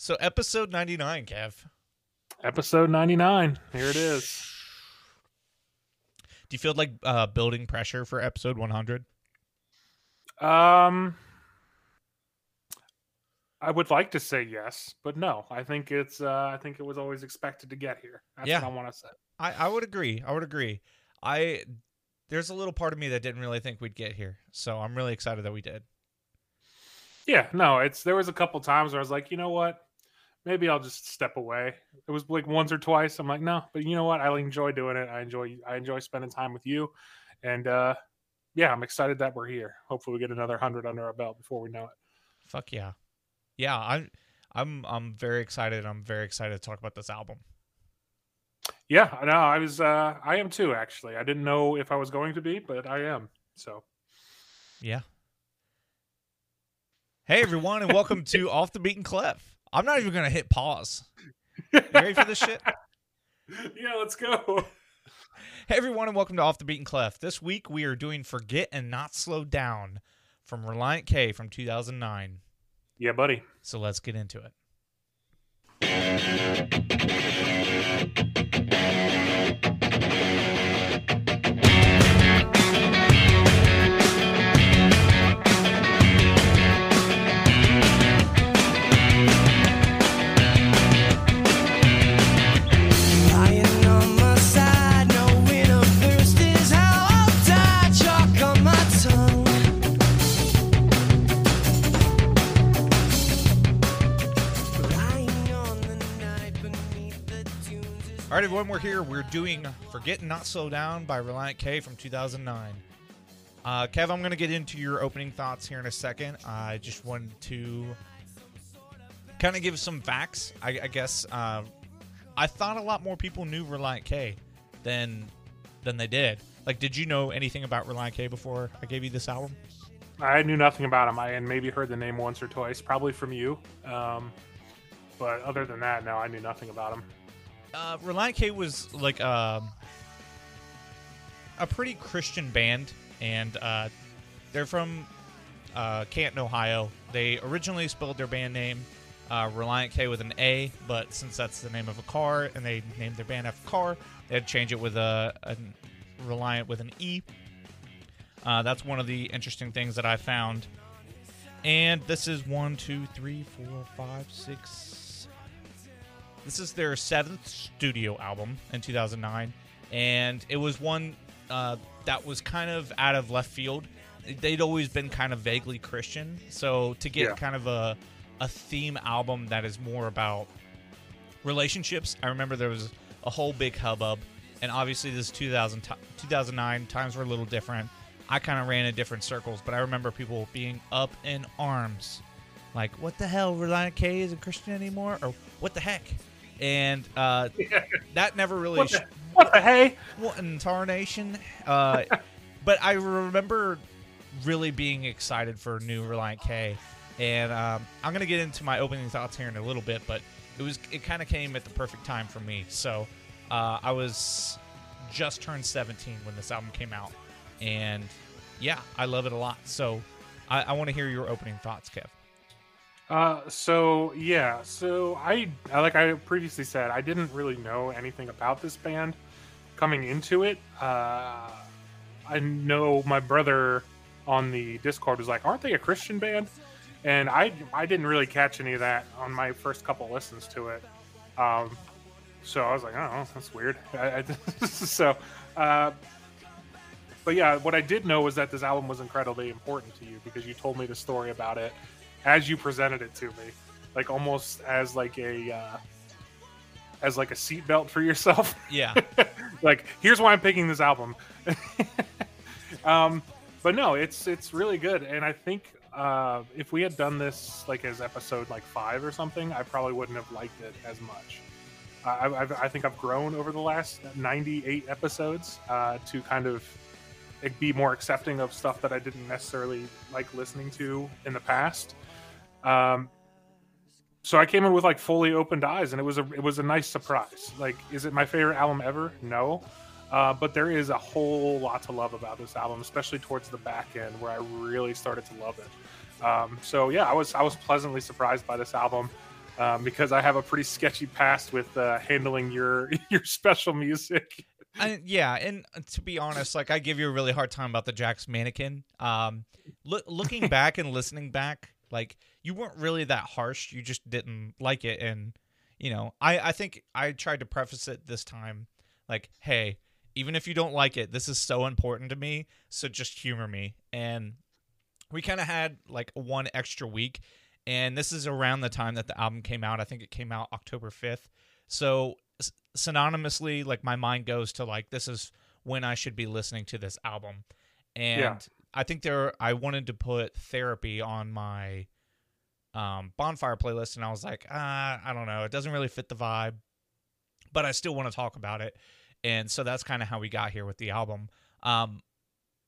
So episode 99, Kev. Episode 99. Here it is. Do you feel like uh, building pressure for episode 100? Um I would like to say yes, but no. I think it's uh I think it was always expected to get here. That's Yeah. what I want to say. I, I would agree. I would agree. I there's a little part of me that didn't really think we'd get here, so I'm really excited that we did. Yeah, no, it's there was a couple times where I was like, you know what? Maybe I'll just step away. It was like once or twice. I'm like, no, but you know what? I enjoy doing it. I enjoy I enjoy spending time with you. And uh yeah, I'm excited that we're here. Hopefully we get another hundred under our belt before we know it. Fuck yeah, yeah. I'm I'm I'm very excited. I'm very excited to talk about this album. Yeah, no, I was uh I am too actually. I didn't know if I was going to be, but I am. So Yeah. Hey everyone, and welcome to Off the Beaten Clef. I'm not even gonna hit pause. You ready for this shit? yeah, let's go. Hey everyone, and welcome to Off the Beaten Clef. This week we are doing "Forget and Not Slow Down" from Relient K from 2009. Yeah, buddy. So let's get into it. All right, everyone, we're here. We're doing "Forget Not Slow Down" by Relient K from 2009. Uh, Kev, I'm going to get into your opening thoughts here in a second. I just wanted to kind of give some facts. I, I guess uh, I thought a lot more people knew Relient K than than they did. Like, did you know anything about Relient K before I gave you this album? I knew nothing about him. I had maybe heard the name once or twice, probably from you. Um, but other than that, no, I knew nothing about him. Uh, Relient K was like um a pretty Christian band, and uh, they're from uh, Canton, Ohio. They originally spelled their band name uh, Reliant K with an A, but since that's the name of a car, and they named their band after car, they had to change it with a, a Relient with an E. Uh, that's one of the interesting things that I found. And this is one, two, three, four, five, six, this is their seventh studio album in 2009, and it was one uh, that was kind of out of left field. They'd always been kind of vaguely Christian, so to get Yeah. kind of a a theme album that is more about relationships. I remember there was a whole big hubbub, and obviously this is 2000 ti- 2009 times were a little different. I kind of ran in different circles, but I remember people being up in arms, like "What the hell? Relient K isn't Christian anymore?" or "What the heck?" And uh, that never really What sh- the, what the hey? what in tarnation. Uh, but I remember really being excited for new Relient K, and um, I'm gonna get into my opening thoughts here in a little bit. But it was it kind of came at the perfect time for me. So uh, I was just turned 17 when this album came out, and yeah, I love it a lot. So I, I want to hear your opening thoughts, Kev. Uh, so yeah, so I, like I previously said, I didn't really know anything about this band coming into it. Uh, I know my brother on the Discord was like, "Aren't they a Christian band?" And I, I didn't really catch any of that on my first couple listens to it. Um, so I was like, "Oh, that's weird." So, uh, but yeah, what I did know was that this album was incredibly important to you because you told me the story about it as you presented it to me, like almost as like a uh, as like a seatbelt for yourself. Yeah, like, here's why I'm picking this album. um, but no, it's it's really good, and I think uh, if we had done this like as episode like five or something, I probably wouldn't have liked it as much. Uh, I, I've, I think I've grown over the last 98 episodes uh, to kind of be more accepting of stuff that I didn't necessarily like listening to in the past. Um, so I came in with like fully opened eyes, and it was a it was a nice surprise. Like, is it my favorite album ever? No, uh, but there is a whole lot to love about this album, especially towards the back end where I really started to love it. Um, so yeah, I was I was pleasantly surprised by this album. um, because I have a pretty sketchy past with uh, handling your your special music. I, yeah, and to be honest, like I give you a really hard time about the Jack's mannequin. Um, loo- looking back and listening back, like you weren't really that harsh. You just didn't like it, and you know, I I think I tried to preface it this time, like, hey, even if you don't like it, this is so important to me, so just humor me. And we kind of had like one extra week, and this is around the time that the album came out. I think it came out October fifth. So synonymously, like my mind goes to like this is when I should be listening to this album, and Yeah. I think there I wanted to put therapy on my um, bonfire playlist, and I was like, ah, I don't know, it doesn't really fit the vibe, but I still want to talk about it, and so that's kind of how we got here with the album. Um,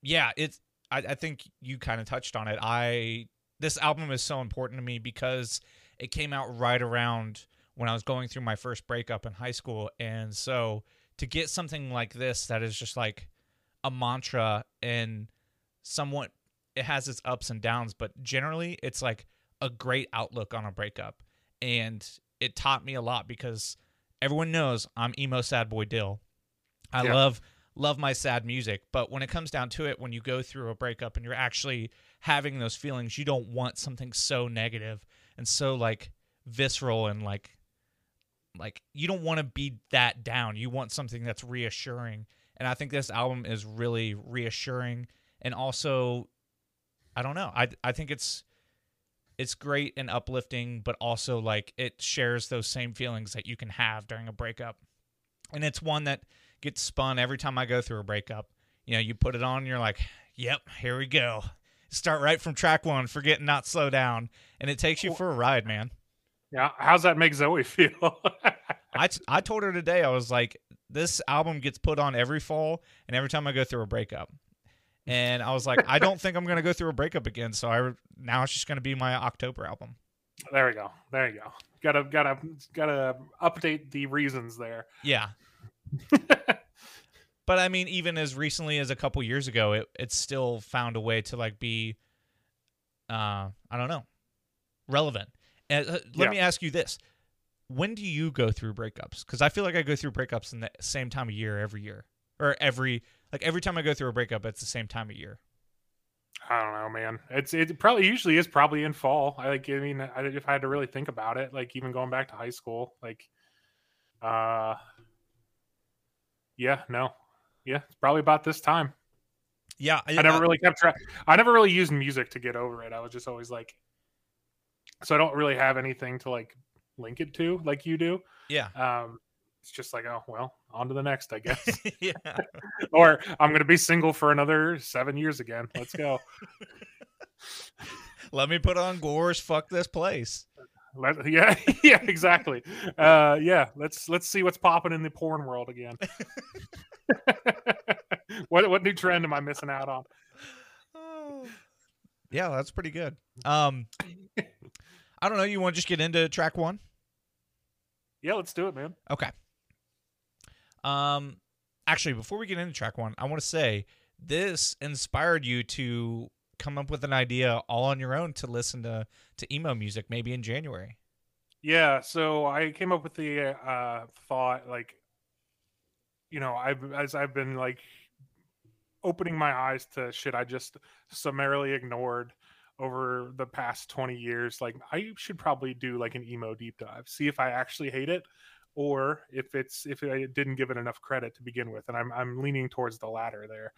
yeah, it's I, I think you kind of touched on it. I this album is so important to me because it came out right around when I was going through my first breakup in high school, and so to get something like this that is just like a mantra and somewhat it has its ups and downs, but generally it's like a great outlook on a breakup. And it taught me a lot because everyone knows I'm emo sad boy Dil. I Yeah. love love my sad music, but when it comes down to it, when you go through a breakup and you're actually having those feelings, you don't want something so negative and so like visceral and like like you don't want to be that down. You want something that's reassuring. And I think this album is really reassuring and also I don't know. I I think it's it's great and uplifting, but also like it shares those same feelings that you can have during a breakup. And it's one that gets spun every time I go through a breakup. You know, you put it on, and you're like, "Yep, here we go." Start right from track one, forget not slow down, and it takes you for a ride, man. Yeah, how's that make Zoe feel? I, t- I told her today I was like this album gets put on every fall and every time I go through a breakup. And I was like I don't think I'm going to go through a breakup again so I now it's just going to be my October album. there we go. There you go. Gotta gotta gotta update the reasons there. Yeah. But I mean even as recently as a couple years ago it it still found a way to like be uh I don't know relevant. And, uh, let Yeah. me ask you this. When do you go through breakups? Cuz I feel like I go through breakups in the same time of year every year or every like every time I go through a breakup it's the same time of year. I don't know, man. It's it probably usually is probably in fall. I like. I mean, I, if I had to really think about it, like even going back to high school, like, uh, yeah, no, yeah, it's probably about this time. Yeah, I never really kept track. I never really used music to get over it. I was just always like, so I don't really have anything to like link it to like you do. Yeah. Um, it's just like, oh well, on to the next, I guess. yeah. or I'm gonna be single for another seven years again. Let's go. Let me put on Gore's fuck this place. Let, yeah, yeah, exactly. Uh, yeah, let's let's see what's popping in the porn world again. what what new trend am I missing out on? Yeah, that's pretty good. Um I don't know, you want to just get into track 1? Yeah, let's do it, man. Okay. Um actually before we get into track 1, I want to say this inspired you to come up with an idea all on your own to listen to to emo music maybe in January. Yeah, so I came up with the uh, thought, like, you know, I've as I've been like opening my eyes to shit I just summarily ignored over the past 20 years like I should probably do like an emo deep dive see if I actually hate it or if it's if I didn't give it enough credit to begin with and I'm I'm leaning towards the latter there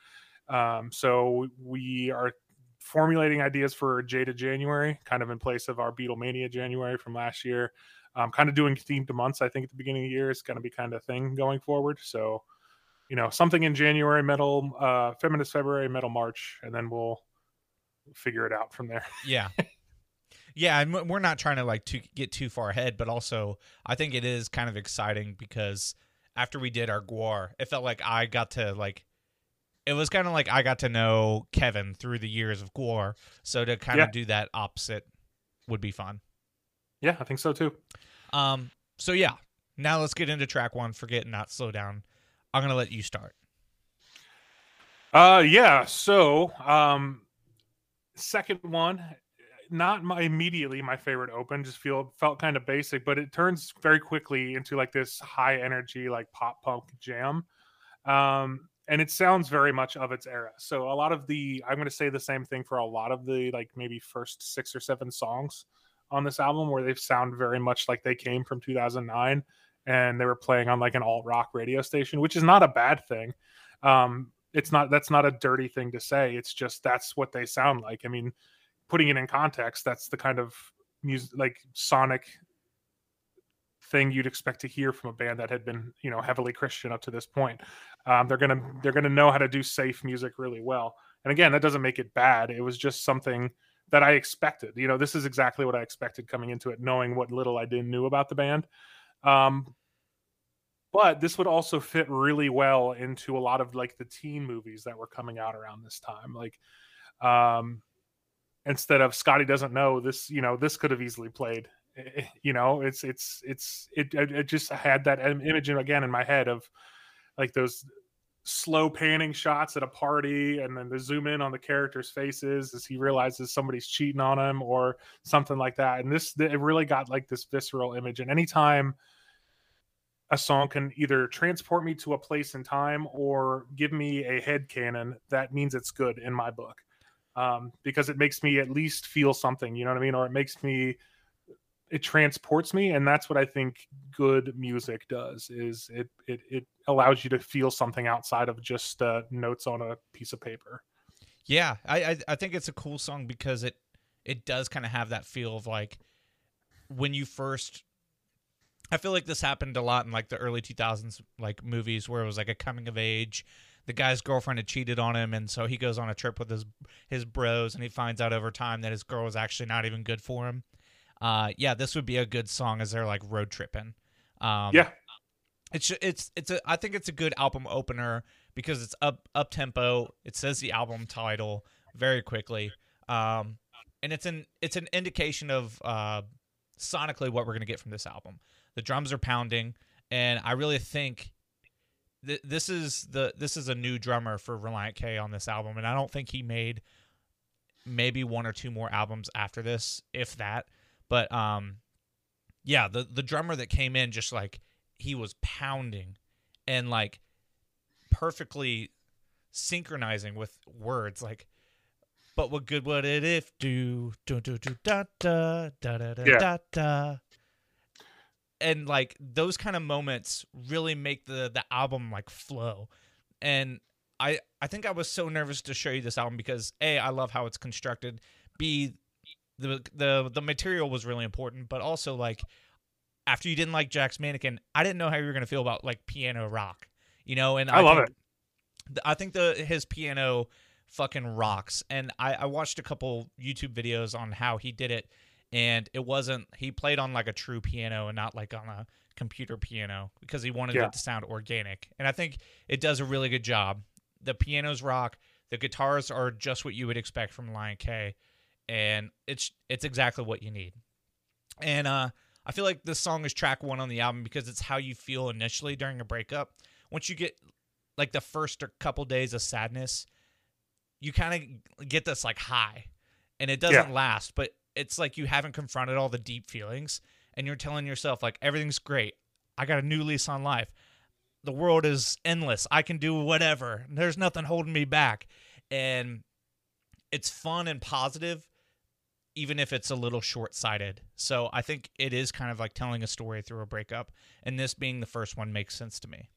um so we are formulating ideas for Jada January kind of in place of our Beatlemania January from last year um, kind of doing themed months I think at the beginning of the year is going to be kind of thing going forward so you know something in January, metal, uh, feminist February, metal March, and then we'll figure it out from there. Yeah. yeah, and we're not trying to like to get too far ahead, but also I think it is kind of exciting because after we did our Guar, it felt like I got to like it was kind of like I got to know Kevin through the years of Guar, so to kind Yeah. of do that opposite would be fun. Yeah, I think so too. Um so yeah, now let's get into track 1, forget not slow down. I'm going to let you start. Uh, yeah. So, um, second one, not my immediately my favorite open. Just feel felt kind of basic, but it turns very quickly into like this high energy like pop punk jam. Um, and it sounds very much of its era. So a lot of the I'm going to say the same thing for a lot of the like maybe first six or seven songs on this album where they sound very much like they came from 2009 and they were playing on like an alt rock radio station, which is not a bad thing. Um, it's not that's not a dirty thing to say. It's just that's what they sound like. I mean, putting it in context, that's the kind of music like sonic thing you'd expect to hear from a band that had been you know heavily christian up to this point. Um, they're gonna they're gonna know how to do safe music really well. And again that doesn't make it bad. It was just something that i expected. You know this is exactly what i expected coming into it knowing what little i didn't knew about the band. Um, but this would also fit really well into a lot of like the teen movies that were coming out around this time. Like um instead of scotty doesn't know this you know this could have easily played eh, you know it's it's it's it, it just had that image again in my head of like those slow panning shots at a party and then the zoom in on the characters faces as he realizes somebody's cheating on him or something like that. And this it really got like this visceral image. And anytime a song can either transport me to a place in time or give me a head canon that means it's good in my book um, because it makes me at least feel something you know what i mean or it makes me it transports me and that's what i think good music does is it it, it allows you to feel something outside of just uh, notes on a piece of paper Yeah, I, I think it's a cool song because it it does kind of have that feel of like when you first. I feel like this happened a lot in like the early 2000s like movies where it was like a coming of age. The guy's girlfriend had cheated on him, and so he goes on a trip with his his bros, and he finds out over time that his girl is actually not even good for him. Uh, yeah, this would be a good song as they're like road tripping. Um, yeah it's it's it's a I think it's a good album opener because it's up up tempo. It says the album title very quickly, um, and it's an it's an indication of uh, sonically what we're gonna get from this album. The drums are pounding, and I really think th- this is the this is a new drummer for Relient K on this album, and I don't think he made maybe one or two more albums after this, if that. But um, yeah, the the drummer that came in just like he was pounding and like perfectly synchronizing with words like but what good would it if do do do do da da da da da Yeah. da da and like those kind of moments really make the the album like flow and i i think i was so nervous to show you this album because a i love how it's constructed b the the the material was really important but also like after you didn't like Jack's Mannequin, I didn't know how you were gonna feel about like piano rock, you know. And I love think, it. I think the his piano fucking rocks, and I, I watched a couple YouTube videos on how he did it, and it wasn't he played on like a true piano and not like on a computer piano because he wanted Yeah. it to sound organic, and I think it does a really good job. The pianos rock, the guitars are just what you would expect from Relient K, and it's it's exactly what you need. And uh I feel like this song is track one on the album because it's how you feel initially during a breakup. Once you get like the first couple days of sadness, you kind of get this like high, and it doesn't Yeah. last. But it's like you haven't confronted all the deep feelings, and you're telling yourself like everything's great. I got a new lease on life. The world is endless. I can do whatever. There's nothing holding me back, and it's fun and positive even if it's a little short-sighted. So I think it is kind of like telling a story through a breakup, and this being the first one makes sense to me.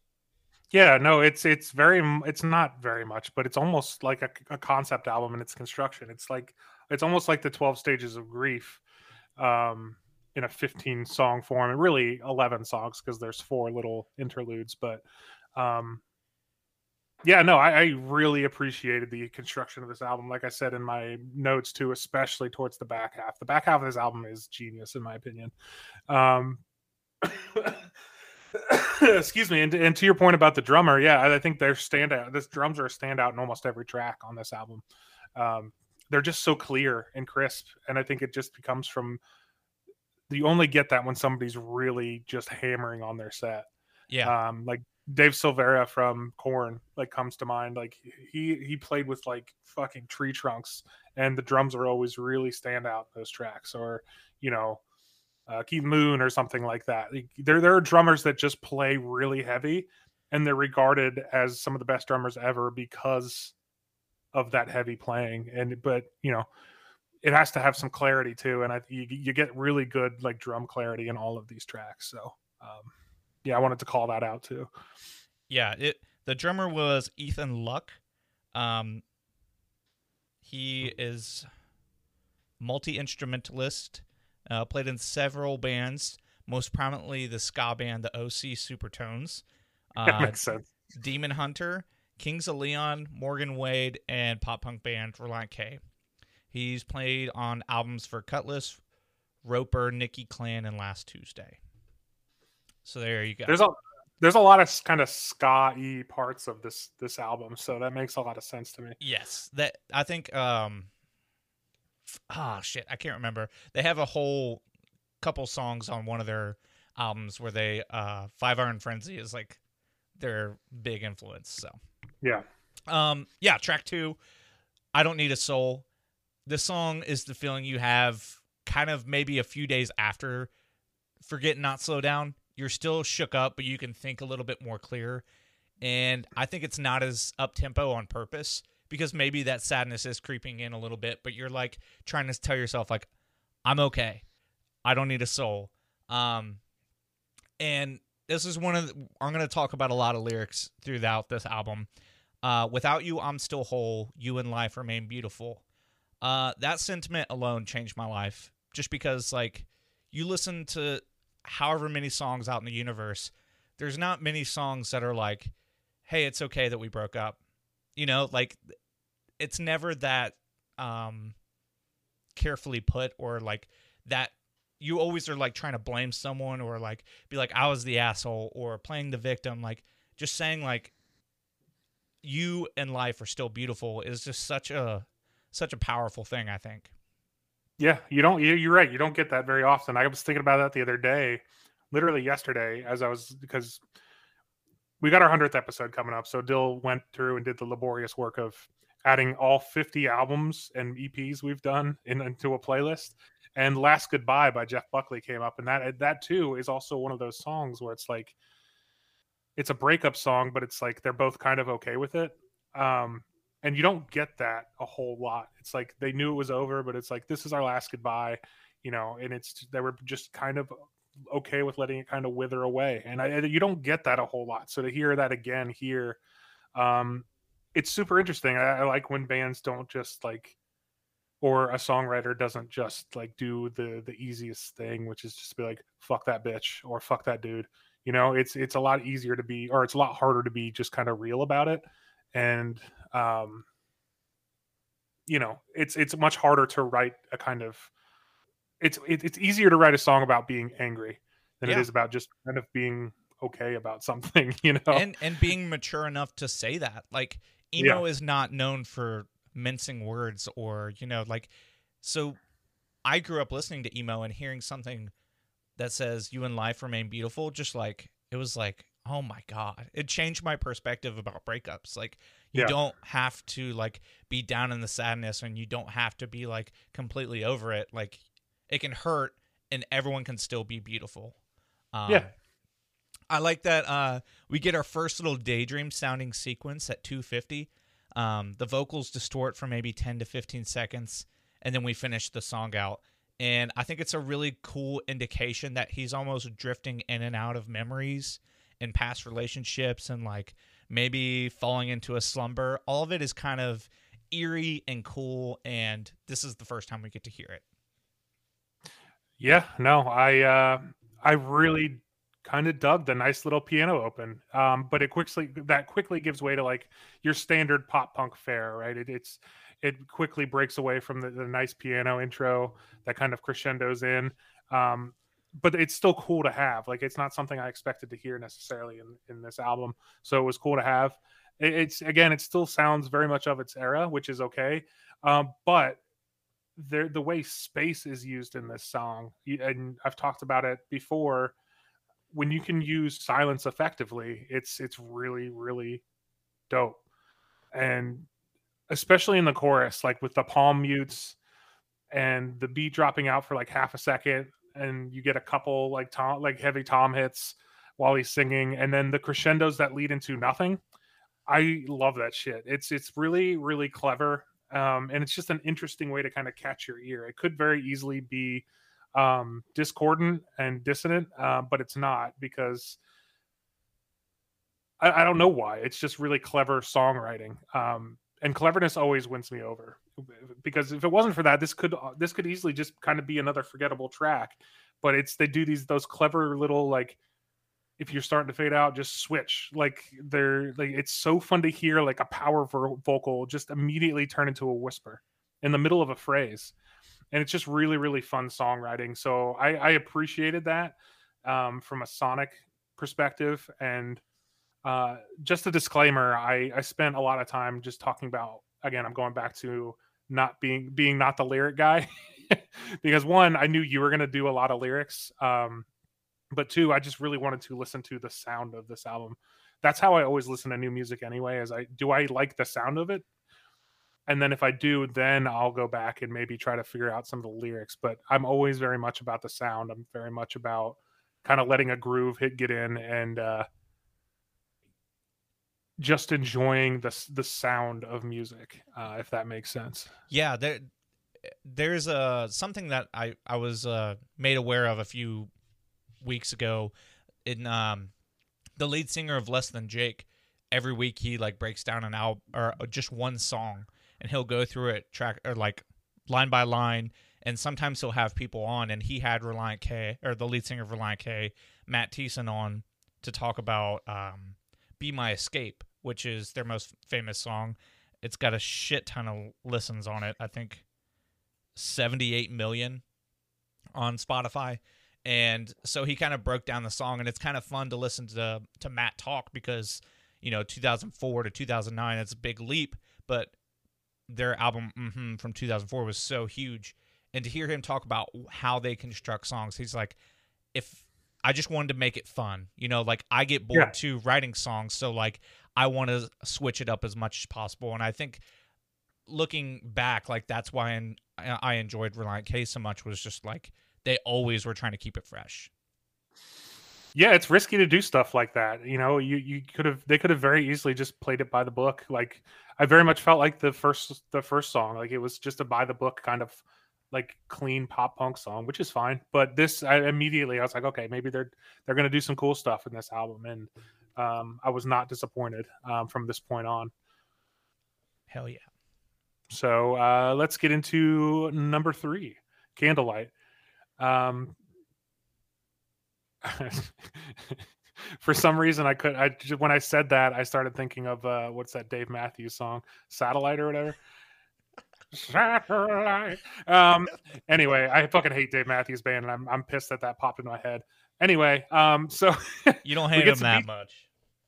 Yeah, no, it's it's very it's not very much, but it's almost like a, a concept album in its construction. It's like it's almost like the twelve stages of grief, um, in a fifteen song form, and really eleven songs because there's four little interludes. But um, yeah, no, I, I really appreciated the construction of this album. Like I said in my notes too, especially towards the back half. The back half of this album is genius in my opinion. Um, excuse me and, and to your point about the drummer yeah i I think they're standout this drums are a standout in almost every track on this album um, they're just so clear and crisp and i think it just becomes from you only get that when somebody's really just hammering on their set Yeah, um, like Dave Silveria from Korn like comes to mind. Like he he played with like fucking tree trunks, and the drums are always really stand out in those tracks. Or you know, uh, Keith Moon or something like that. Like, There there are drummers that just play really heavy, and they're regarded as some of the best drummers ever because of that heavy playing. And but you know, it has to have some clarity too. And I you, you get really good like drum clarity in all of these tracks. So. Um, yeah, I wanted to call that out too. Yeah, it the drummer was Ethan Luck. Um, he is multi instrumentalist. Uh, played in several bands, most prominently the ska band the OC Supertones, That uh, makes sense. Demon Hunter, Kings of Leon, Morgan Wade, and pop punk band Relient K. He's played on albums for Cutlass, Roper, Nikki Clan, and Last Tuesday. So there you go. There's a there's a lot of kind of ska y parts of this this album, so that makes a lot of sense to me. Yes, that I think. Um, ah, shit, I can't remember. They have a whole couple songs on one of their albums where they uh, Five Iron Frenzy is like their big influence. So, Yeah. um, yeah, track two, I don't need a soul. This song is the feeling you have, kind of maybe a few days after forget not slow down. You're still shook up, but you can think a little bit more clear. And I think it's not as up tempo on purpose because maybe that sadness is creeping in a little bit, but you're like trying to tell yourself like, I'm okay. I don't need a soul. Um, and this is one of the, I'm going to talk about a lot of lyrics throughout this album. Uh, without you, I'm still whole. You and life remain beautiful. Uh, that sentiment alone changed my life just because like you listen to however many songs out in the universe, there's not many songs that are like, "Hey, it's okay that we broke up." You know, like it's never that um carefully put or like that you always are like trying to blame someone or like be like I was the asshole or playing the victim like just saying like you and life are still beautiful is just such a such a powerful thing, I think. Yeah, you don't. You, you're right. You don't get that very often. I was thinking about that the other day, literally yesterday, as I was because we got our hundredth episode coming up. So Dil went through and did the laborious work of adding all 50 albums and EPs we've done in, into a playlist. And "Last Goodbye" by Jeff Buckley came up, and that that too is also one of those songs where it's like it's a breakup song, but it's like they're both kind of okay with it. Um, and you don't get that a whole lot. It's like they knew it was over, but it's like this is our last goodbye, you know. And it's they were just kind of okay with letting it kind of wither away, and I, you don't get that a whole lot. So to hear that again here, um, it's super interesting. I, I like when bands don't just like, or a songwriter doesn't just like do the the easiest thing, which is just be like fuck that bitch or fuck that dude. You know, it's it's a lot easier to be, or it's a lot harder to be just kind of real about it. And um you know it's it's much harder to write a kind of it's it, it's easier to write a song about being angry than Yeah. it is about just kind of being okay about something you know? And and being mature enough to say that like emo is not known for mincing words or you know like so i grew up listening to emo and hearing something that says you and life remain beautiful just like it was like oh my god it changed my perspective about breakups like you Yeah. don't have to like be down in the sadness and you don't have to be like completely over it like it can hurt and everyone can still be beautiful um, Yeah. I like that uh, we get our first little daydream sounding sequence at 250. Um, the vocals distort for maybe 10 to 15 seconds, and then we finish the song out. And I think it's a really cool indication that he's almost drifting in and out of memories and past relationships and like maybe falling into a slumber. All of it is kind of eerie and cool, and this is the first time we get to hear it. yeah no i uh i really kind of dug the nice little piano open um but it quickly that quickly gives way to like your standard pop punk fare right it, it's it quickly breaks away from the, the nice piano intro that kind of crescendos in um but it's still cool to have like it's not something i expected to hear necessarily in in this album so it was cool to have It- it's again it still sounds very much of its era which is okay um but the way space is used in this song and i've talked about it before when you can use silence effectively, it's it's really really dope. And especially in the chorus, like with the palm mutes and the beat dropping out for like half a second, and you get a couple like tom like heavy tom hits while he's singing, and then the crescendos that lead into nothing. I love that shit. It's it's really really clever, um, and it's just an interesting way to kind of catch your ear. It could very easily be um, discordant and dissonant, uh, but it's not because I, I don't know why. It's just really clever songwriting, um, and cleverness always wins me over. Because if it wasn't for that, this could uh, this could easily just kind of be another forgettable track. But it's they do these those clever little like if you're starting to fade out, just switch. Like they're like it's so fun to hear like a power vocal just immediately turn into a whisper in the middle of a phrase, and it's just really really fun songwriting. So I, I appreciated that um, from a sonic perspective. And uh, just a disclaimer, I I spent a lot of time just talking about again. I'm going back to not being being not the lyric guy because one I knew you were going to do a lot of lyrics. Um, but two i just really wanted to listen to the sound of this album that's how i always listen to new music anyway is i do i like the sound of it and then if i do then i'll go back and maybe try to figure out some of the lyrics but i'm always very much about the sound i'm very much about kind of letting a groove hit get in and uh just enjoying the the sound of music uh if that makes sense. Yeah, there there's uh something that I I was uh made aware of a few weeks ago in um the lead singer of Less Than Jake every week he like breaks down an album or just one song and he'll go through it track or like line by line and sometimes he'll have people on and he had Relient K or the lead singer of Relient K Matt Thiessen on to talk about um Be My Escape which is their most famous song. It's got a shit ton of listens on it. I think 78 million on Spotify. And so he kind of broke down the song and it's kind of fun to listen to to Matt talk because, you know, 2004 to 2009 that's a big leap, but their album mhm, from 2004 was so huge. And to hear him talk about how they construct songs, he's like if I just wanted to make it fun. You know, like I get bored Yeah. too writing songs, so like I want to switch it up as much as possible and I think looking back, like that's why I, I enjoyed Relient K so much was just like they always were trying to keep it fresh. yeah it's risky to do stuff like that you know you you could have they could have very easily just played it by the book like i very much felt like the first the first song like it was just a by the book kind of like clean pop punk song which is fine but this i immediately i was like okay maybe they're they're gonna do some cool stuff in this album and um i was not disappointed um from this point on Hell yeah. so uh, let's get into number three, Candlelight. Um, for some reason, I could. I just, when I said that, I started thinking of uh, what's that Dave Matthews song, Satellite or whatever. Satellite. Um. Anyway, I fucking hate Dave Matthews Band, and I'm I'm pissed that that popped in my head. Anyway, um. So You don't hate him that beat- much.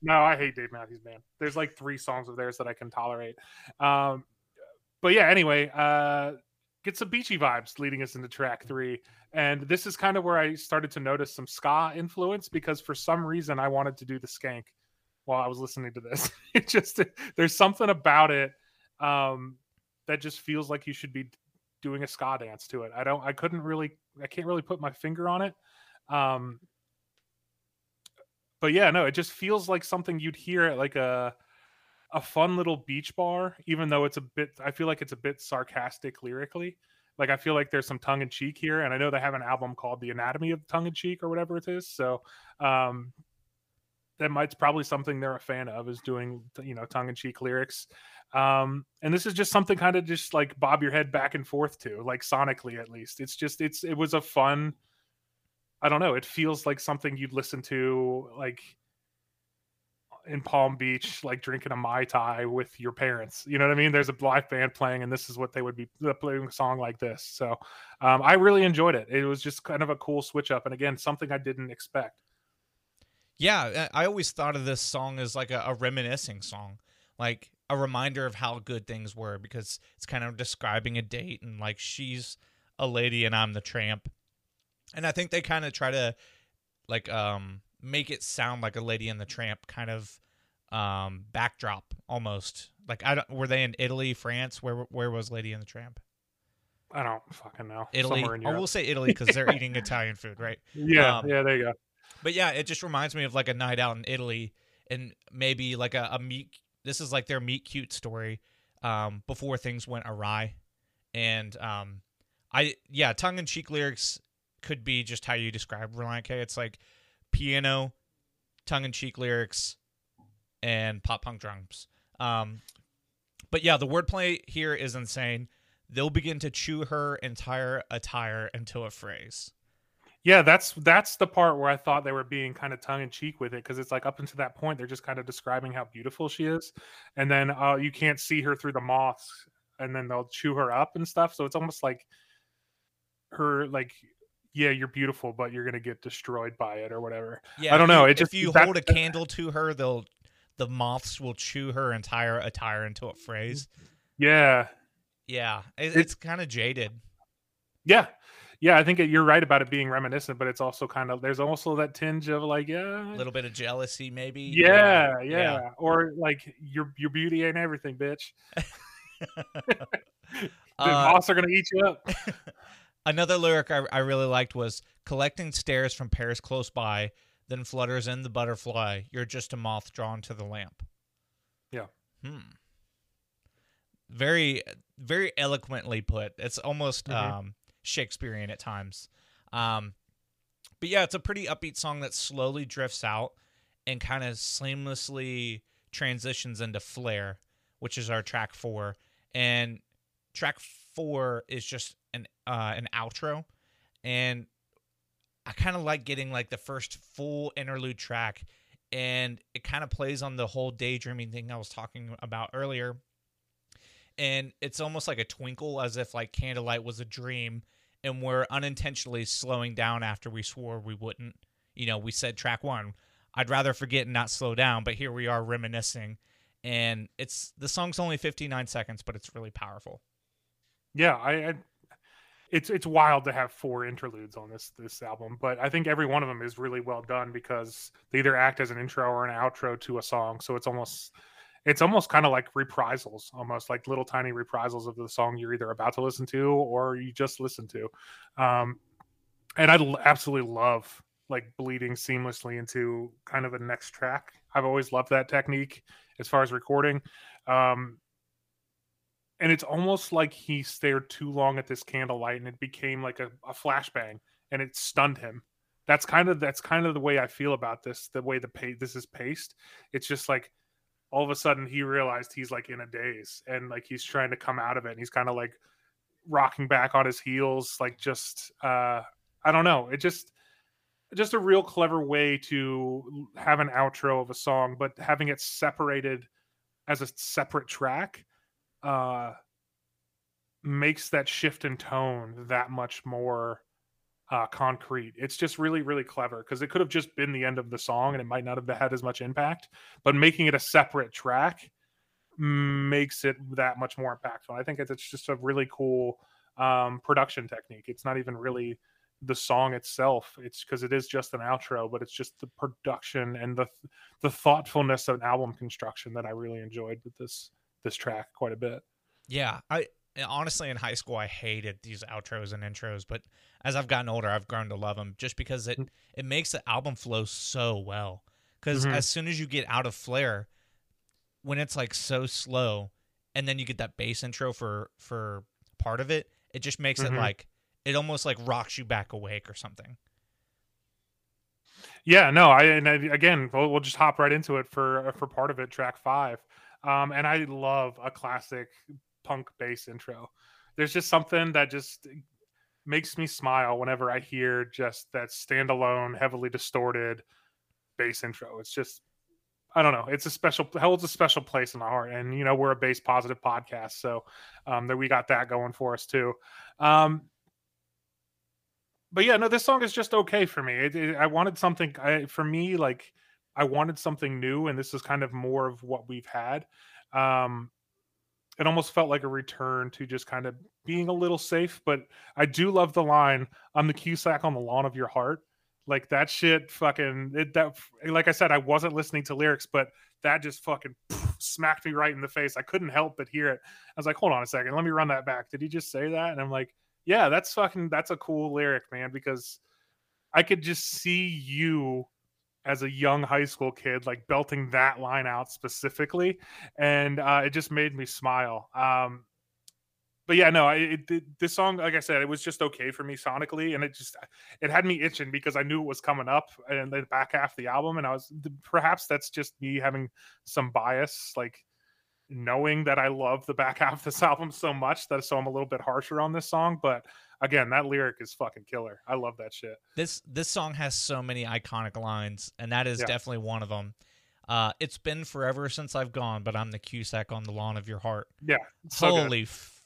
no, I hate Dave Matthews Band. There's like three songs of theirs that I can tolerate. Um, but yeah, anyway, uh, get some beachy vibes leading us into track three. And this is kind of where I started to notice some ska influence because for some reason I wanted to do the skank while I was listening to this. It just there's something about it um, that just feels like you should be doing a ska dance to it. I don't. I couldn't really. I can't really put my finger on it. Um, but yeah, no, it just feels like something you'd hear at like a a fun little beach bar, even though it's a bit. I feel like it's a bit sarcastic lyrically. Like I feel like there's some tongue in cheek here, and I know they have an album called "The Anatomy of Tongue in Cheek" or whatever it is. So um, that might probably something they're a fan of is doing you know tongue in cheek lyrics. Um, and this is just something kind of just like bob your head back and forth to, like sonically at least. It's just it's it was a fun. I don't know. It feels like something you'd listen to like in Palm Beach, like drinking a mai tai with your parents. You know what I mean? There's a live band playing, and this is what they would be playing a song like this. So um, I really enjoyed it. It was just kind of a cool switch up, and again, something I didn't expect. Yeah, I I always thought of this song as like a, a reminiscing song, like a reminder of how good things were because it's kind of describing a date and like she's a lady and I'm the tramp. And I think they kind of try to like um make it sound like a Lady and the Tramp kind of um, backdrop almost. Like I don't were they in Italy, France? Where where was Lady and the Tramp? I don't fucking know. Italy. Somewhere in Oh, Europe. we'll say Italy because they're eating Italian food, right? yeah, um, yeah, there you go. But yeah, it just reminds me of like a night out in Italy and maybe like a, a meet. This is like their meet cute story um, before things went awry. And um, I, yeah, tongue in cheek lyrics could be just how you describe Relient K. It's like piano, tongue in cheek lyrics, and pop punk drums. Um, but yeah, the wordplay here is insane. They'll begin to chew her entire attire into a phrase. Yeah, that's that's the part where I thought they were being kind of tongue in cheek with it because it's like up until that point they're just kind of describing how beautiful she is, and then uh, you can't see her through the moths, and then they'll chew her up and stuff. So it's almost like her like, yeah, you're beautiful, but you're gonna get destroyed by it or whatever. Yeah, I don't know, it just- if you that- hold a candle to her, they'll the moths will chew her entire attire into a phrase. Yeah, Yeah, it, It- it's kind of jaded. yeah, yeah. I think it, you're right about it being reminiscent, but it's also kind of there's also that tinge of like, yeah, A little bit of jealousy, maybe. yeah, yeah, or like your your beauty ain't everything, bitch. The Uh, moths are gonna eat you up. Another lyric I, I really liked was collecting stares from Paris close by, then flutters in the butterfly. You're just a moth drawn to the lamp. Yeah. Hmm. Very, very eloquently put. It's almost Mhm. um, Shakespearean at times. Um, but yeah, it's a pretty upbeat song that slowly drifts out and kind of seamlessly transitions into Flare, which is our track four. And track four is just an uh, an outro, and I kind of like getting like the first full interlude track, and it kind of plays on the whole daydreaming thing I was talking about earlier. And it's almost like a twinkle, as if like Candlelight was a dream, and we're unintentionally slowing down after we swore we wouldn't. You know, we said track one, I'd rather forget and not slow down, but here we are reminiscing, and it's the song's only 59 seconds, but it's really powerful. Yeah, I, I it's it's wild to have four interludes on this this album, but I think every one of them is really well done because they either act as an intro or an outro to a song. So it's almost it's almost kind of like reprisals, almost like little tiny reprisals of the song you're either about to listen to or you just listened to. Um, and I absolutely love like bleeding seamlessly into kind of a next track. I've always loved that technique as far as recording. Um, and it's almost like he stared too long at this candlelight and it became like a, a flashbang and it stunned him that's kind of that's kind of the way i feel about this the way the pa- this is paced it's just like all of a sudden he realized he's like in a daze and like he's trying to come out of it and he's kind of like rocking back on his heels like just uh i don't know it just just a real clever way to have an outro of a song but having it separated as a separate track uh makes that shift in tone that much more uh concrete. It's just really really clever because it could have just been the end of the song and it might not have had as much impact but making it a separate track makes it that much more impactful. I think it's, it's just a really cool um production technique. It's not even really the song itself. It's because it is just an outro but it's just the production and the the thoughtfulness of an album construction that i really enjoyed with this this track quite a bit. Yeah, I honestly in high school I hated these outros and intros, but as I've gotten older, I've grown to love them just because it it makes the album flow so well. Because Mhm. as soon as you get out of Flare, when it's like so slow, and then you get that bass intro for for part of it, it just makes it Mhm. like it almost like rocks you back awake or something. Yeah, no, I and I, again, we'll, we'll just hop right into it for for part of it, track five. Um, and I love a classic punk bass intro. There's just something that just makes me smile whenever I hear just that standalone, heavily distorted bass intro. It's just, I don't know, it's a special holds a special place in my heart. And you know, we're a bass positive podcast, so um, that we got that going for us too. Um, but yeah, no, this song is just okay for me. It, it- I wanted something I, for me, like I wanted something new, and this is kind of more of what we've had. Um, it almost felt like a return to just kind of being a little safe, but I do love the line "I'm the Cusack on the lawn of your heart." Like that shit fucking it, that like I said I wasn't listening to lyrics but that just fucking smacked me right in the face. I couldn't help but hear it. I was like, "Hold on a second. Let me run that back. Did he just say that?" And I'm like, "Yeah, that's fucking that's a cool lyric, man because I could just see you as a young high school kid like belting that line out specifically and uh, it just made me smile um but yeah no it, this song like i said it was just okay for me sonically and it just it had me itching because i knew it was coming up in the back half of the album and i was perhaps that's just me having some bias like knowing that i love the back half of this album so much that so i'm a little bit harsher on this song but again, that lyric is fucking killer. I love that shit. This this song has so many iconic lines, and that is Yeah. definitely one of them. Uh, it's been forever since I've gone, but I'm the Cusack on the lawn of your heart. Yeah. So. Holy f-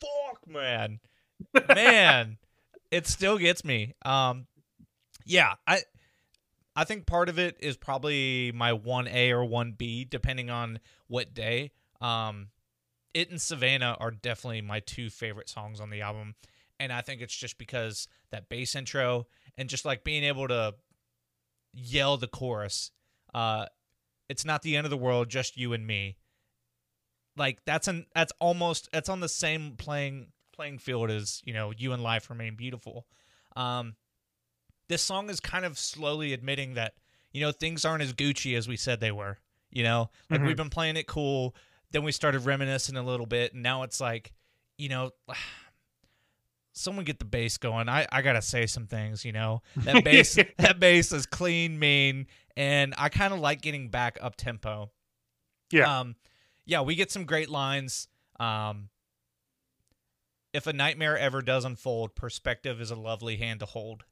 fuck, man, man, it still gets me. Um, yeah, I I think part of it is probably my one A or one B, depending on what day. Um, it and Savannah are definitely my two favorite songs on the album, and I think it's just because that bass intro and just like being able to yell the chorus. Uh, it's not the end of the world, just you and me. Like that's an that's almost that's on the same playing playing field as you know you and life remain beautiful. Um, this song is kind of slowly admitting that you know things aren't as Gucci as we said they were. You know, like Mhm. we've been playing it cool, then we started reminiscing a little bit, and now it's like, you know, someone get the bass going. I I gotta say some things. You know, that bass that bass is clean, mean, and I kind of like getting back up tempo. Yeah. Um, yeah, we get some great lines. Um, if a nightmare ever does unfold, perspective is a lovely hand to hold.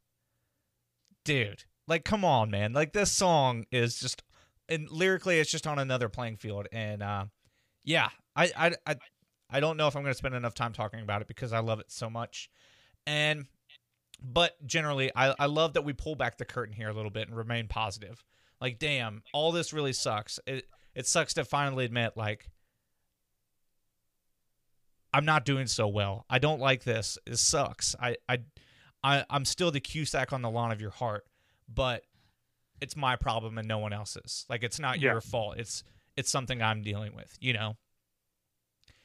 Dude, like, come on, man! Like this song is just, and lyrically, it's just on another playing field. And uh, yeah, I, I, I, I don't know if I'm going to spend enough time talking about it because I love it so much. And, but generally, I, I love that we pull back the curtain here a little bit and remain positive. Like, damn, all this really sucks. It, it sucks to finally admit, like, I'm not doing so well. I don't like this. It sucks. I, I, I, I'm still the Cusack on the lawn of your heart, but it's my problem and no one else's. Like, it's not Yeah. your fault. It's, it's something I'm dealing with. You know.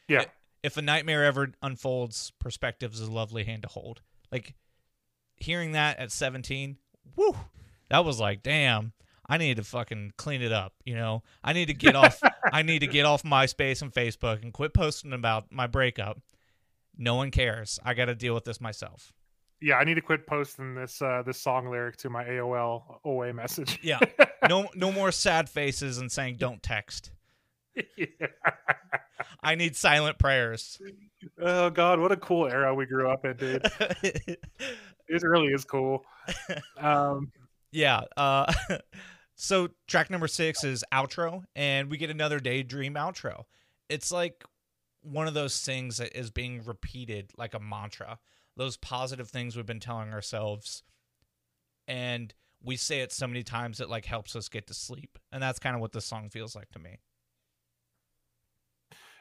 Yeah. If a nightmare ever unfolds, perspective is a lovely hand to hold. Like, hearing that at 17, woo, that was like, damn. I need to fucking clean it up, you know. I need to get off I need to get off MySpace and Facebook and quit posting about my breakup. No one cares. I got to deal with this myself. Yeah, I need to quit posting this uh this song lyric to my AOL OA message. Yeah. No no more sad faces and saying don't text. Yeah. I need silent prayers. Oh god, what a cool era we grew up in, dude. It really is cool. Um yeah. Uh so track number 6 is outro and we get another daydream outro. It's like one of those things that is being repeated like a mantra. Those positive things we've been telling ourselves and we say it so many times it like helps us get to sleep. And that's kind of what this song feels like to me.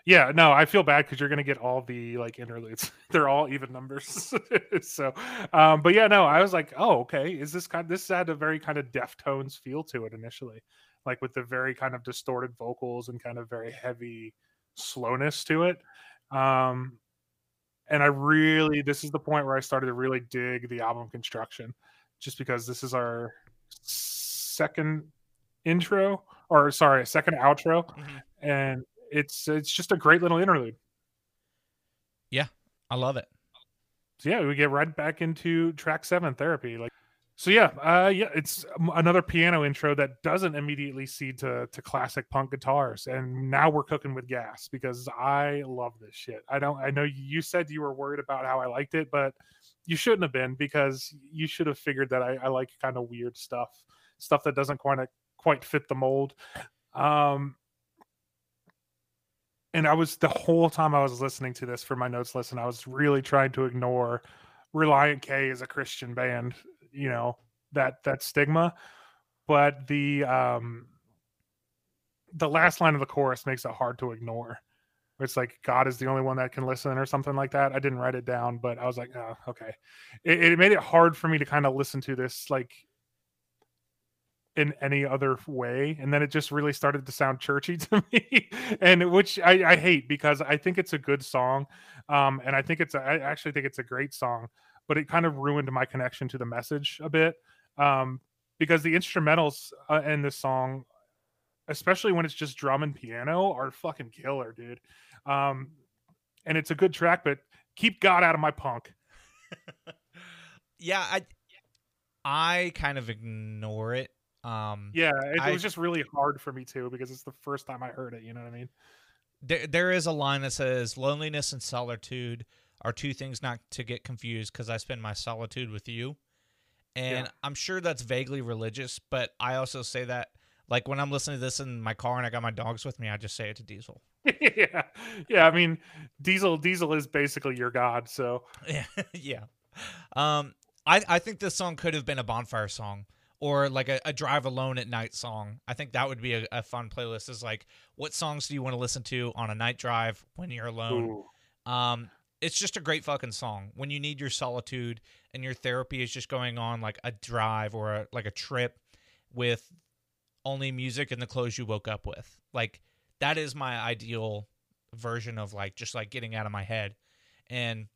Yeah, no, I feel bad because you're gonna get all the like interludes. They're all even numbers. so um, but yeah, no, I was like, oh, okay. Is this kind this had a very kind of Deftones feel to it initially. Like with the very kind of distorted vocals and kind of very heavy slowness to it. Um and I really this is the point where I started to really dig the album construction, just because this is our second intro or sorry, second outro, Mhm. and it's it's just a great little interlude. Yeah, I love it. So yeah, we get right back into track seven, therapy. Like, so yeah, uh, yeah, it's another piano intro that doesn't immediately seed to to classic punk guitars, and now we're cooking with gas because I love this shit. I don't. I know you said you were worried about how I liked it, but you shouldn't have been because you should have figured that I, I like kind of weird stuff, stuff that doesn't quite quite fit the mold. Um, and I was the whole time I was listening to this for my notes listen, I was really trying to ignore Relient K as a Christian band, you know, that that stigma. But the um the last line of the chorus makes it hard to ignore. It's like God is the only one that can listen or something like that. I didn't write it down, but I was like, oh, okay. It, it made it hard for me to kind of listen to this like in any other way and then it just really started to sound churchy to me and which I, I hate because i think it's a good song um and i think it's a, i actually think it's a great song but it kind of ruined my connection to the message a bit um because the instrumentals uh, in this song especially when it's just drum and piano are fucking killer dude um and it's a good track but keep god out of my punk yeah, I I kind of ignore it. Um yeah it, I- it was just really hard for me too because it's the first time i heard it you know what i mean there, there is a line that says loneliness and solitude are two things not to get confused because I spend my solitude with you. And Yeah. I'm sure that's vaguely religious, but I also say that like when I'm listening to this in my car and I got my dogs with me, I just say it to Diesel. yeah yeah i mean diesel diesel is basically your god so Yeah, yeah. Um, I I think this song could have been a bonfire song or like a, a drive alone at night song. I think that would be a, a fun playlist. Is like, what songs do you want to listen to on a night drive when you're alone? ooh. Um, it's just a great fucking song when you need your solitude and your therapy is just going on like a drive or a, like a trip with only music and the clothes you woke up with. Like that is my ideal version of like just like getting out of my head. And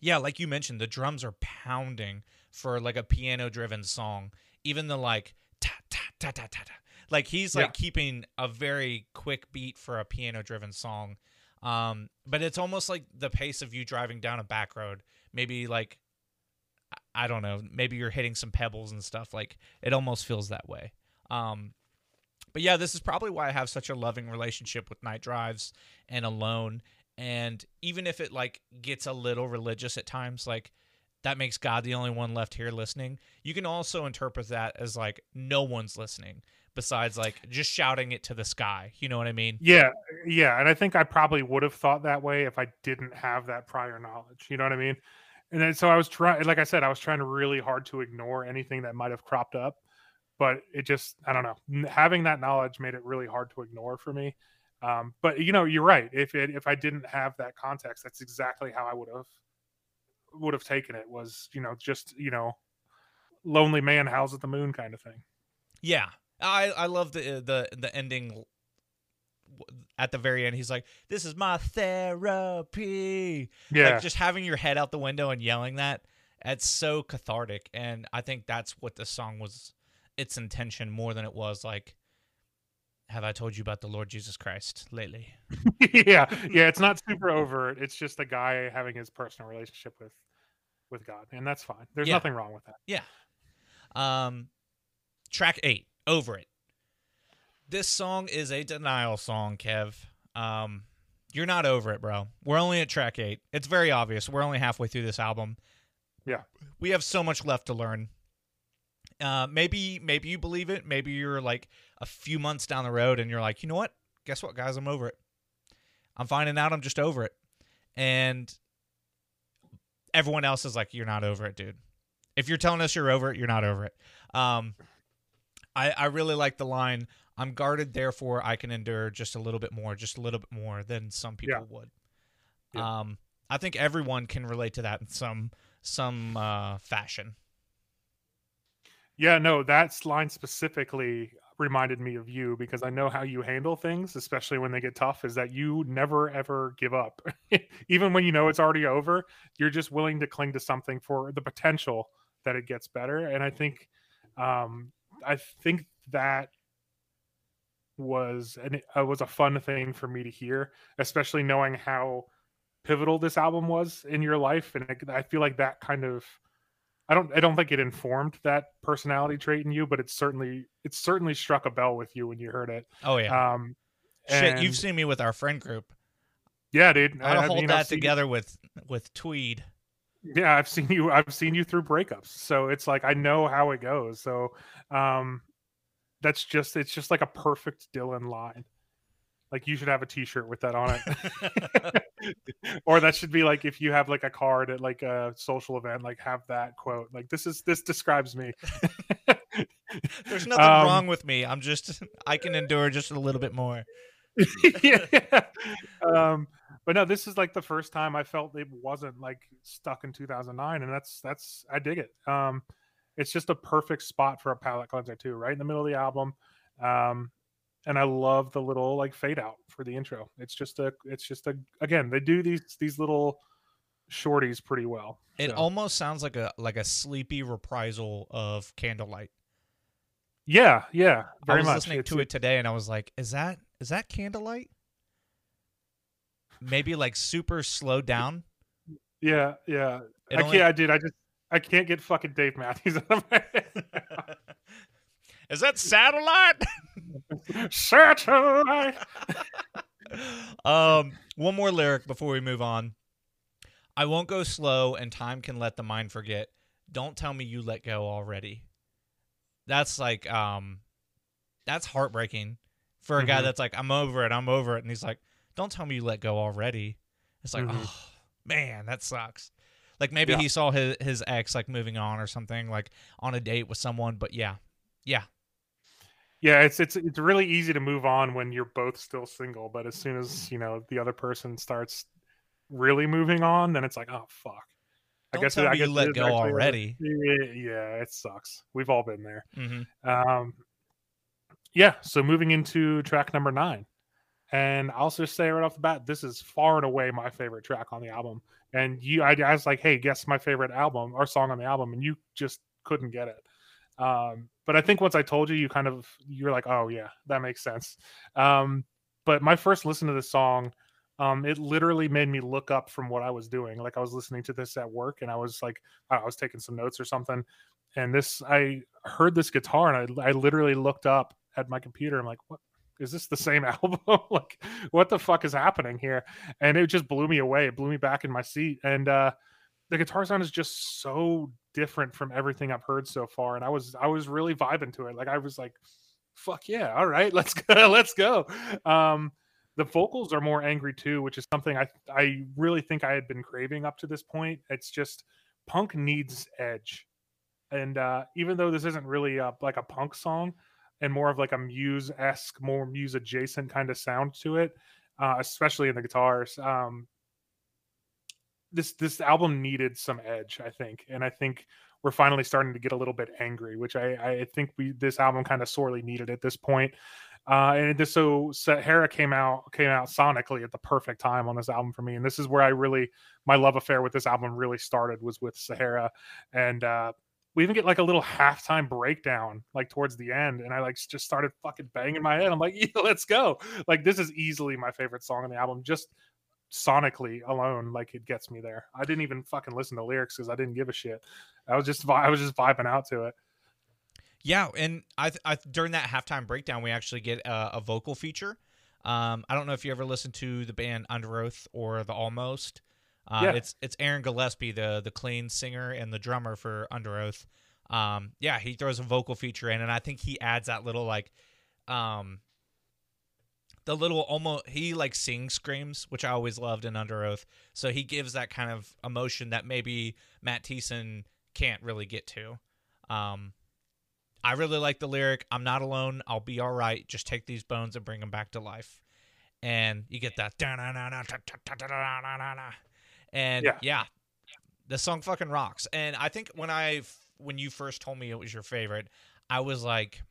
yeah, like you mentioned, the drums are pounding for like a piano driven song. Even the like ta ta ta ta ta ta. Like he's like Yeah. keeping a very quick beat for a piano driven song. Um, but it's almost like the pace of you driving down a back road. Maybe like I- I don't know, maybe you're hitting some pebbles and stuff. Like it almost feels that way. Um, but yeah, this is probably why I have such a loving relationship with night drives and alone. And even if it like gets a little religious at times, like that makes God the only one left here listening. You can also interpret that as like no one's listening besides like just shouting it to the sky. You know what I mean? yeah yeah and i think i probably would have thought that way if i didn't have that prior knowledge you know what i mean and then so i was trying like i said i was trying really hard to ignore anything that might have cropped up but it just i don't know having that knowledge made it really hard to ignore for me um, but you know you're right if it if i didn't have that context that's exactly how i would have would have taken it was you know just you know lonely man howls at the moon kind of thing Yeah, I I love the uh, the the ending at the very end. He's like, "This is my therapy." yeah Like just having your head out the window and yelling that. It's so cathartic, and I think that's what the song was. Its intention more than it was like, "Have I told you about the Lord Jesus Christ lately?" yeah, yeah, it's not super overt. It's just a guy having his personal relationship with with God, and that's fine. There's Yeah. nothing wrong with that. Yeah. Um, track eight, over it. This song is a denial song, Kev. Um, you're not over it, bro. We're only at track eight. It's very obvious. We're only halfway through this album. Yeah. we have so much left to learn. Uh, maybe maybe you believe it. Maybe you're like a few months down the road and you're like, you know what? Guess what, guys? I'm over it. I'm finding out I'm just over it. And everyone else is like, you're not over it, dude. If you're telling us you're over it, you're not over it. Um, I I really like the line. I'm guarded, therefore I can endure just a little bit more, just a little bit more than some people Yeah. would. Yeah. Um, I think everyone can relate to that in some some uh, fashion. Yeah, no, that line specifically reminded me of you because I know how you handle things, especially when they get tough, is that you never ever give up. Even when you know it's already over, you're just willing to cling to something for the potential that it gets better. And I think um I think that was and uh, was a fun thing for me to hear, especially knowing how pivotal this album was in your life and I feel like that kind of I don't I don't think it informed that personality trait in you, but it's certainly it certainly struck a bell with you when you heard it. Oh yeah, Um shit! You've seen me with our friend group. yeah, dude. I- I hold mean, that together with with Tweed. Yeah, I've seen you I've seen you through breakups. So it's like I know how it goes. So um that's just it's just like a perfect Dylan line. Like you should have a t-shirt with that on it. or that should be like if you have like a card at like a social event, like have that quote. Like this is this describes me. There's nothing Um, wrong with me. I'm just I can endure just a little bit more. yeah. Um, but no, this is like the first time I felt it wasn't like stuck in 2009, and that's that's I dig it. Um, it's just a perfect spot for a palette cleanser too, right in the middle of the album. Um, and I love the little like fade out for the intro. It's just a, it's just a, again, they do these these little shorties pretty well. It So, almost sounds like a like a sleepy reprisal of Candlelight. yeah, yeah, very I was much. listening It's- to it today and I was like, is that is that Candlelight? Maybe like super slowed down. Yeah, yeah. It I only- can't. I did. I just. I can't get fucking Dave Matthews out of my head. is that satellite? Satellite. um, one more lyric before we move on. I won't go slow, and time can let the mind forget. Don't tell me you let go already. That's like, um, that's heartbreaking for a guy Mhm. that's like, I'm over it, I'm over it, and he's like, don't tell me you let go already. It's like, Mhm. oh man, that sucks. Like maybe Yeah. he saw his his ex like moving on or something, like on a date with someone. But yeah, yeah, Yeah, it's it's it's really easy to move on when you're both still single, but as soon as you know the other person starts really moving on, then it's like, oh fuck. Don't I guess tell I me you let go already. Yeah, yeah, it sucks. We've all been there. hmm Um, yeah, so moving into track number nine. And I'll just say right off the bat, this is far and away my favorite track on the album. And you, I, I was like, hey, guess my favorite album or song on the album, and you just couldn't get it. Um, but I think once I told you, you kind of you're like, oh yeah, that makes sense. Um, but my first listen to this song, um, it literally made me look up from what I was doing. Like I was listening to this at work, and I was like, I was taking some notes or something, and this I heard this guitar, and I I literally looked up at my computer. I'm like, what? Is this the same album? like, what the fuck is happening here? And it just blew me away. It blew me back in my seat. And uh, the guitar sound is just so different from everything I've heard so far. And I was I was really vibing to it. Like I was like, fuck yeah, all right, let's go, let's go. Um, the vocals are more angry too, which is something I I really think I had been craving up to this point. It's just punk needs edge. And uh, even though this isn't really a, like a punk song, and more of like a muse esque, more muse adjacent kind of sound to it, uh, especially in the guitars. Um, this this album needed some edge, I think, and I think we're finally starting to get a little bit angry, which I I think we this album kind of sorely needed at this point. Uh, and this so Sahara came out came out sonically at the perfect time on this album for me, and this is where I really my love affair with this album really started was with Sahara, and uh, we even get like a little halftime breakdown like towards the end and i like just started fucking banging my head. I'm like yeah, let's go. Like this is easily my favorite song on the album just sonically alone like it gets me there i didn't even fucking listen to lyrics because i didn't give a shit i was just i was just vibing out to it Yeah, and I, I during that halftime breakdown, we actually get a, a vocal feature. Um, I don't know if you ever listened to the band Underoath or the Almost. Uh, Yeah. It's it's Aaron Gillespie, the the clean singer and the drummer for Underoath. Um, yeah, he throws a vocal feature in, and I think he adds that little like, um, the little almost he like sing screams, which I always loved in Underoath. So he gives that kind of emotion that maybe Matt Thiessen can't really get to. Um, I really like the lyric. I'm not alone. I'll be all right. Just take these bones and bring them back to life. And you get that. And Yeah. yeah, the song fucking rocks. And I think when I when you first told me it was your favorite, I was like,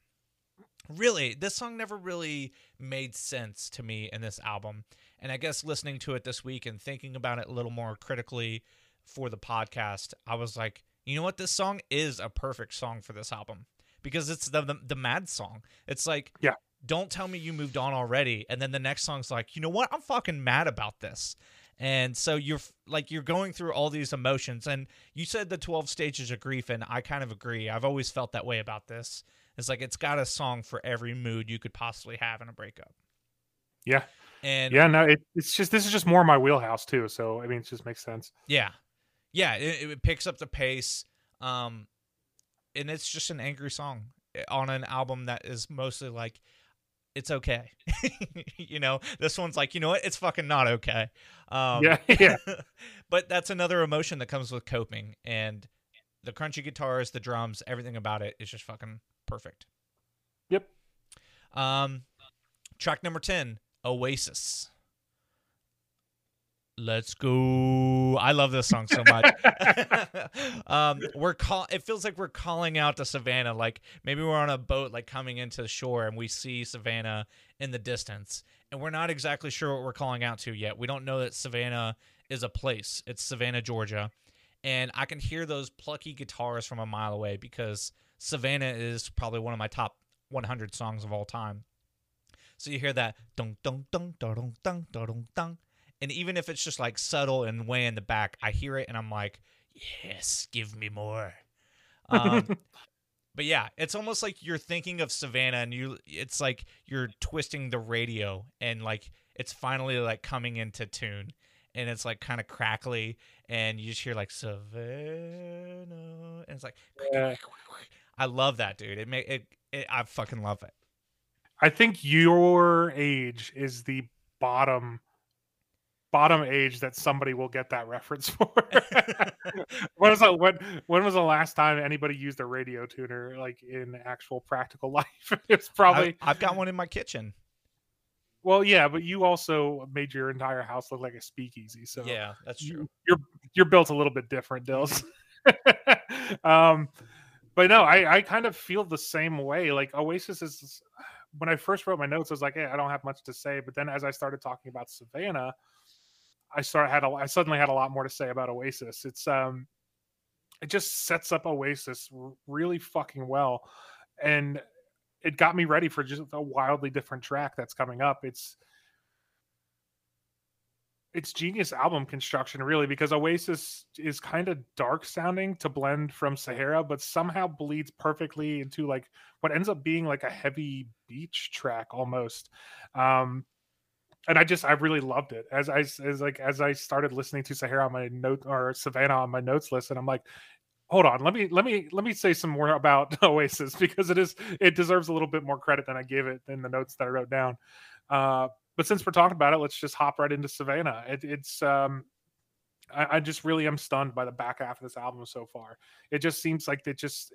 really, this song never really made sense to me in this album. And I guess listening to it this week and thinking about it a little more critically for the podcast, I was like, you know what? This song is a perfect song for this album because it's the the, the mad song. It's like, Yeah. don't tell me you moved on already. And then the next song's like, you know what? I'm fucking mad about this. And so you're like you're going through all these emotions, and you said the twelve stages of grief, and I kind of agree. I've always felt that way about this. It's like it's got a song for every mood you could possibly have in a breakup. yeah And yeah no it, it's just this is just more my wheelhouse too so i mean it just makes sense Yeah, yeah. It, it picks up the pace, um, and it's just an angry song eh, on an album that is mostly like, it's okay. you know, this one's like, you know what? It's fucking not okay. Um, yeah yeah but that's another emotion that comes with coping, and the crunchy guitars, the drums, everything about it is just fucking perfect. yep Um, track number ten, Oasis. Let's go. I love this song so much. um, we're call. It feels like we're calling out to Savannah. Like maybe we're on a boat, like coming into the shore, and we see Savannah in the distance, and we're not exactly sure what we're calling out to yet. We don't know that Savannah is a place. It's Savannah, Georgia, and I can hear those plucky guitars from a mile away because Savannah is probably one of my top 100 songs of all time. So you hear that dong dong dong dong dong dong dong, and even if it's just like subtle and way in the back, I hear it and I'm like, yes, give me more. Um, but yeah, it's almost like you're thinking of Savannah and you, it's like you're twisting the radio and like it's finally like coming into tune and it's like kind of crackly, and you just hear like Savannah, and it's like, Yeah. I love that, dude. It make it, it I fucking love it. I think your age is the bottom bottom age that somebody will get that reference for. when was the, when when was the last time anybody used a radio tuner like in actual practical life? it's probably I, I've got one in my kitchen. Well, yeah, but you also made your entire house look like a speakeasy. So Yeah, that's true. you- you're you're built a little bit different, Dills. um, but no, I I kind of feel the same way. Like Oasis is when I first wrote my notes, I was like, hey, I don't have much to say. But then as I started talking about Savannah, I started had a, I suddenly had a lot more to say about Oasis. It's um, it just sets up Oasis r- really fucking well, and it got me ready for just a wildly different track that's coming up. It's it's genius album construction really because oasis is kind of dark sounding to blend from sahara but somehow bleeds perfectly into like what ends up being like a heavy beach track almost um and i just i really loved it as i as like as i started listening to sahara on my note or savannah on my notes list and i'm like hold on let me let me let me say some more about oasis because it is it deserves a little bit more credit than i gave it in the notes that i wrote down uh but since we're talking about it, let's just hop right into Savannah. It, it's um, I, I just really am stunned by the back half of this album so far. It just seems like they just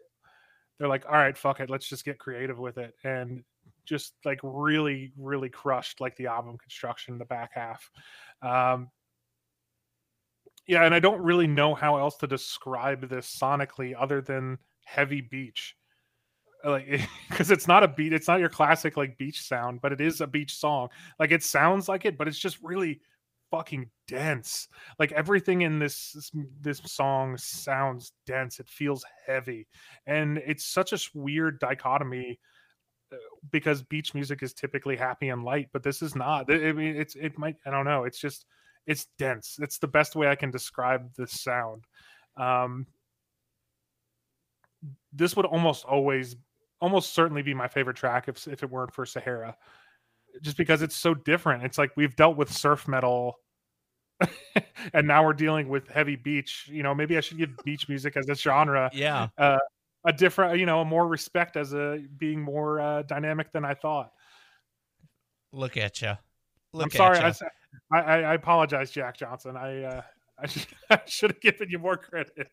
they're like, all right, fuck it, let's just get creative with it, and just like really, really crushed like the album construction in the back half. Um, yeah, and I don't really know how else to describe this sonically other than heavy beach. Like because it's not a beat it's not your classic like beach sound but it is a beach song. Like it sounds like it but it's just really fucking dense. Like everything in this this, song sounds dense. It feels heavy. And it's such a weird dichotomy uh, because beach music is typically happy and light but this is not. I mean it's it might i don't know. It's just it's dense it's the best way i can describe this sound um this would almost always almost certainly be my favorite track if if it weren't for Sahara. Just because it's so different. It's like we've dealt with surf metal and now we're dealing with heavy beach. You know, maybe I should give beach music as a genre Yeah. a different, you know, more respect as a being more uh, dynamic than I thought. Look at you. Look I'm sorry. At I, ya. s- I, I- I apologize, Jack Johnson. I uh, I, should, I should have given you more credit.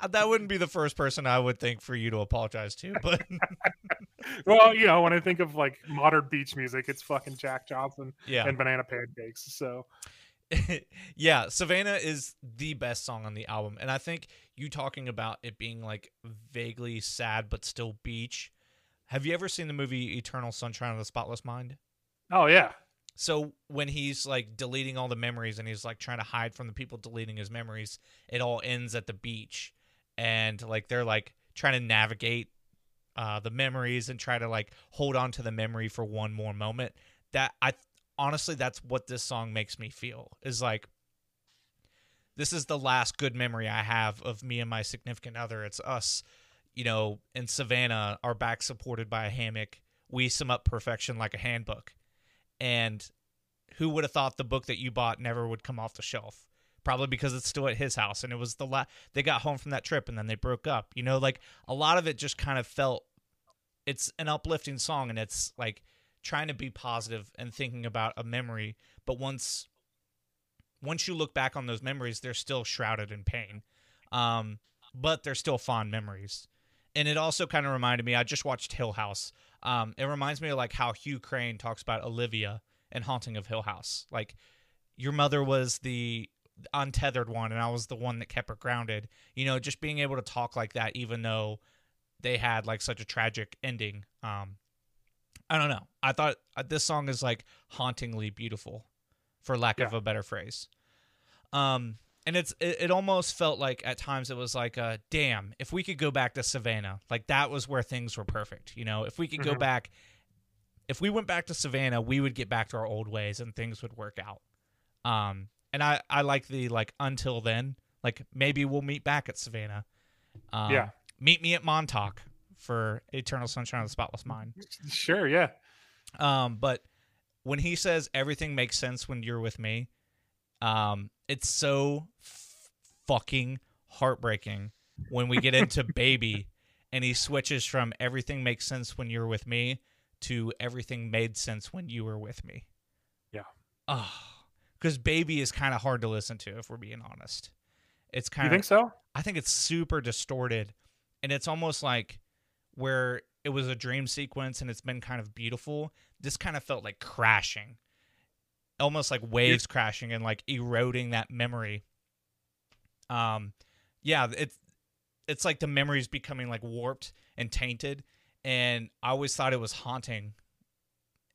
Uh, that wouldn't be the first person I would think for you to apologize to, but Well, you know, when I think of like modern beach music, it's fucking Jack Johnson yeah. and Banana Pancakes. So yeah, Savannah is the best song on the album. And I think you talking about it being like vaguely sad but still beach. Have you ever seen the movie Eternal Sunshine of the Spotless Mind? Oh yeah. So when he's like deleting all the memories and he's like trying to hide from the people deleting his memories, it all ends at the beach. And like they're like trying to navigate uh the memories and try to like hold on to the memory for one more moment. That I honestly that's what this song makes me feel. Is like this is the last good memory I have of me and my significant other. It's us, you know, in Savannah, our back supported by a hammock. We sum up perfection like a handbook and who would have thought the book that you bought never would come off the shelf? Probably because it's still at his house and it was the last they got home from that trip and then they broke up you know? Like a lot of it just kind of felt it's an uplifting song and it's like trying to be positive and thinking about a memory but once once you look back on those memories they're still shrouded in pain um but they're still fond memories. And it also kind of reminded me i just watched hill house um, it reminds me of like how Hugh Crane talks about Olivia and Haunting of Hill House. Like your mother was the untethered one and I was the one that kept her grounded. You know, just being able to talk like that even though they had like such a tragic ending. Um I don't know. I thought uh, this song is like hauntingly beautiful for lack of a better phrase. Um and it's it, it almost felt like at times it was like uh damn, if we could go back to Savannah, like that was where things were perfect, you know. If we could go Mhm. back if we went back to Savannah, we would get back to our old ways and things would work out. Um, and I, I like the like until then, like maybe we'll meet back at Savannah. Um, Yeah. Meet me at Montauk for Eternal Sunshine of the Spotless Mind. Sure, yeah. Um, but when he says everything makes sense when you're with me, um, it's so f- fucking heartbreaking when we get into baby and he switches from everything makes sense when you're with me to everything made sense when you were with me. Yeah. Oh, because baby is kind of hard to listen to if we're being honest. It's kind of You think so? I think it's super distorted, and it's almost like where it was a dream sequence and it's been kind of beautiful. This kind of felt like crashing, almost like waves crashing and like eroding that memory. Um, yeah, it's it's like the memories becoming like warped and tainted, and I always thought it was haunting.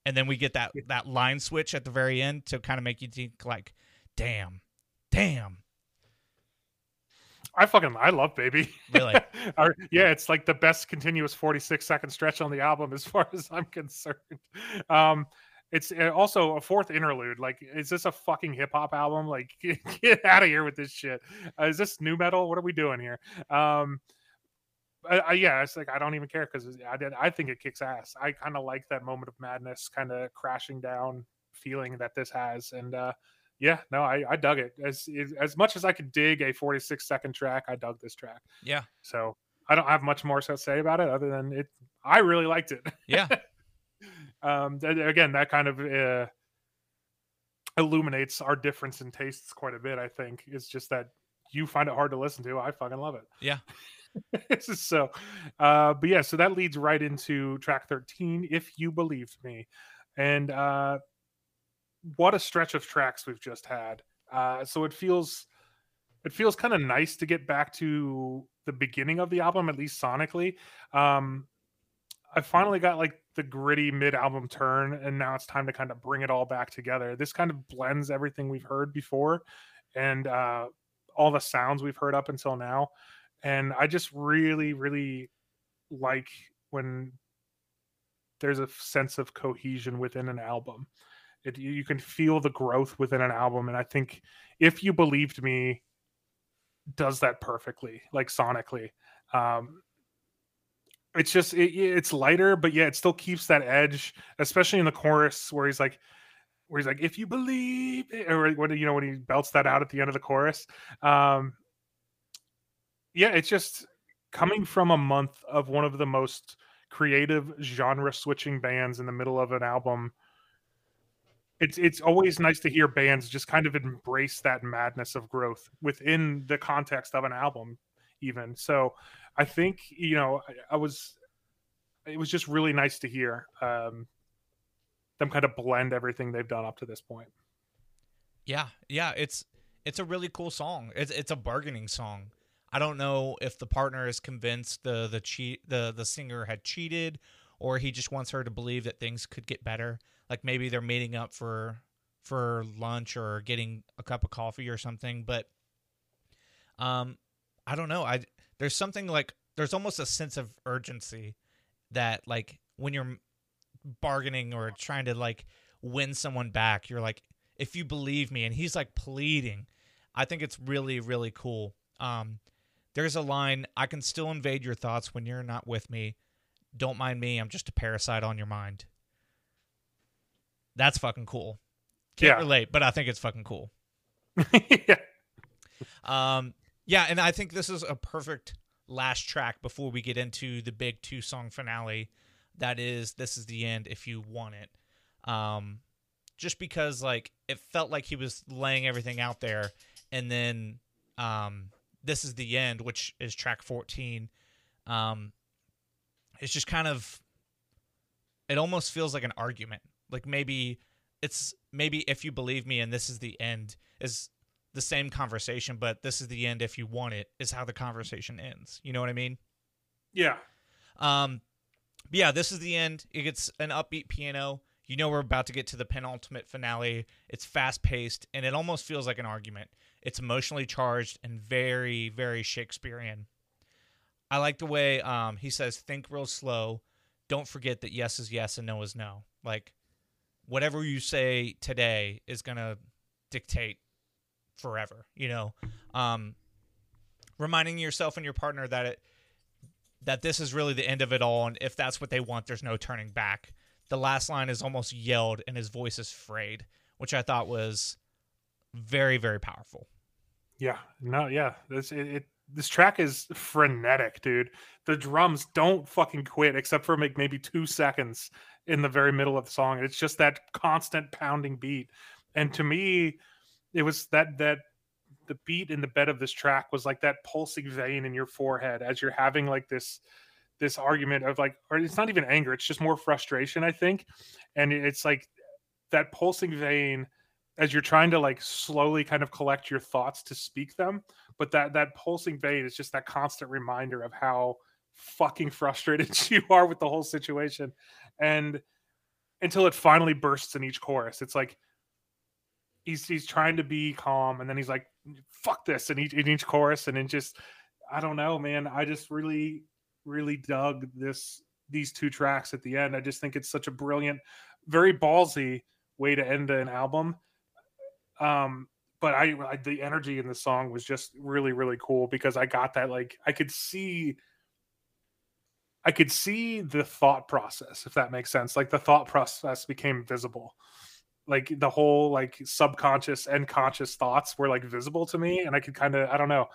And then we get that that line switch at the very end to kind of make you think like, damn, damn, I fucking I love Baby. Really? Or- yeah, it's like the best continuous 46 second stretch on the album as far as I'm concerned. Um it's uh, also a fourth interlude. Like, is this a fucking hip hop album? Like, get, get out of here with this shit. Uh, is this new metal? What are we doing here? Um, I, I, yeah, it's like I don't even care because I did. I think it kicks ass. I kind of like that moment of madness, kind of crashing down feeling that this has, and uh, yeah, no, I, I dug it as as much as I could dig a 46 second track. I dug this track. yeah, So I don't have much more to say about it other than it. I really liked it. yeah. um, th- again, that kind of uh, illuminates our difference in tastes quite a bit. I think it's just that you find it hard to listen to. I fucking love it. Yeah. so, uh, but yeah, so that leads right into track 13, If You Believed Me. And uh, what a stretch of tracks we've just had. Uh, so it feels it feels kind of nice to get back to the beginning of the album, at least sonically. Um, I finally got like the gritty mid album turn, and now it's time to kind of bring it all back together. This kind of blends everything we've heard before and uh, all the sounds we've heard up until now. And I just really, really like when there's a sense of cohesion within an album. It, you can feel the growth within an album. And I think if you believed me, does that perfectly, like sonically. Um, it's just it, it's lighter, but yeah, it still keeps that edge, especially in the chorus where he's like, where he's like, "If you believe," it," or when you know when he belts that out at the end of the chorus. Um, yeah, it's just coming from a month of one of the most creative genre switching bands in the middle of an album. It's it's always nice to hear bands just kind of embrace that madness of growth within the context of an album, even. So, I think you know I, I was. It was just really nice to hear um, them kind of blend everything they've done up to this point. Yeah, yeah, it's it's a really cool song. It's it's a bargaining song. I don't know if the partner is convinced the the cheat the the singer had cheated or he just wants her to believe that things could get better. Like maybe they're meeting up for for lunch or getting a cup of coffee or something, but um I don't know. I there's something like there's almost a sense of urgency that like when you're bargaining or trying to like win someone back, you're like if you believe me and he's like pleading. I think it's really really cool. Um there's a line i can still invade your thoughts when you're not with me. Don't mind me i'm just a parasite on your mind. That's fucking cool. Can't Yeah. relate but i think it's fucking cool. Yeah. um yeah and i think this is a perfect last track before we get into the big two song finale. That is this is the end if you want it. Um just because like it felt like he was laying everything out there. And then um this is the end which is track 14 um it's just kind of it almost feels like an argument. Like maybe it's maybe if you believe me and this is the end is the same conversation, but this is the end if you want it is how the conversation ends. You know what I mean? Yeah. Um, but yeah, this is the end. It gets an upbeat piano. You know we're about to get to the penultimate finale. It's fast paced and it almost feels like an argument. It's emotionally charged and very, very Shakespearean. I like the way um, he says, "Think real slow. Don't forget that yes is yes and no is no." Like whatever you say today is gonna dictate forever. You know, um, reminding yourself and your partner that it that this is really the end of it all, and if that's what they want, there's no turning back. The last line is almost yelled, and his voice is frayed, which I thought was very, very powerful. Yeah. No, yeah. This it, it this track is frenetic, dude. The drums don't fucking quit except for like maybe 2 seconds in the very middle of the song. It's just that constant pounding beat. And to me, it was that that the beat in the bed of this track was like that pulsing vein in your forehead as you're having like this this argument of like or it's not even anger it's just more frustration i think. And it's like that pulsing vein as you're trying to like slowly kind of collect your thoughts to speak them. But that that pulsing vein is just that constant reminder of how fucking frustrated you are with the whole situation. And until it finally bursts in each chorus it's like he's he's trying to be calm and then he's like fuck this in each in each chorus and then just i don't know man. I just really really dug this these two tracks at the end. I just think it's such a brilliant very ballsy way to end an album. Um but I, I the energy in the song was just really really cool because i got that like i could see i could see the thought process if that makes sense. Like the thought process became visible like the whole like subconscious and conscious thoughts were like visible to me and i could kind of i don't know.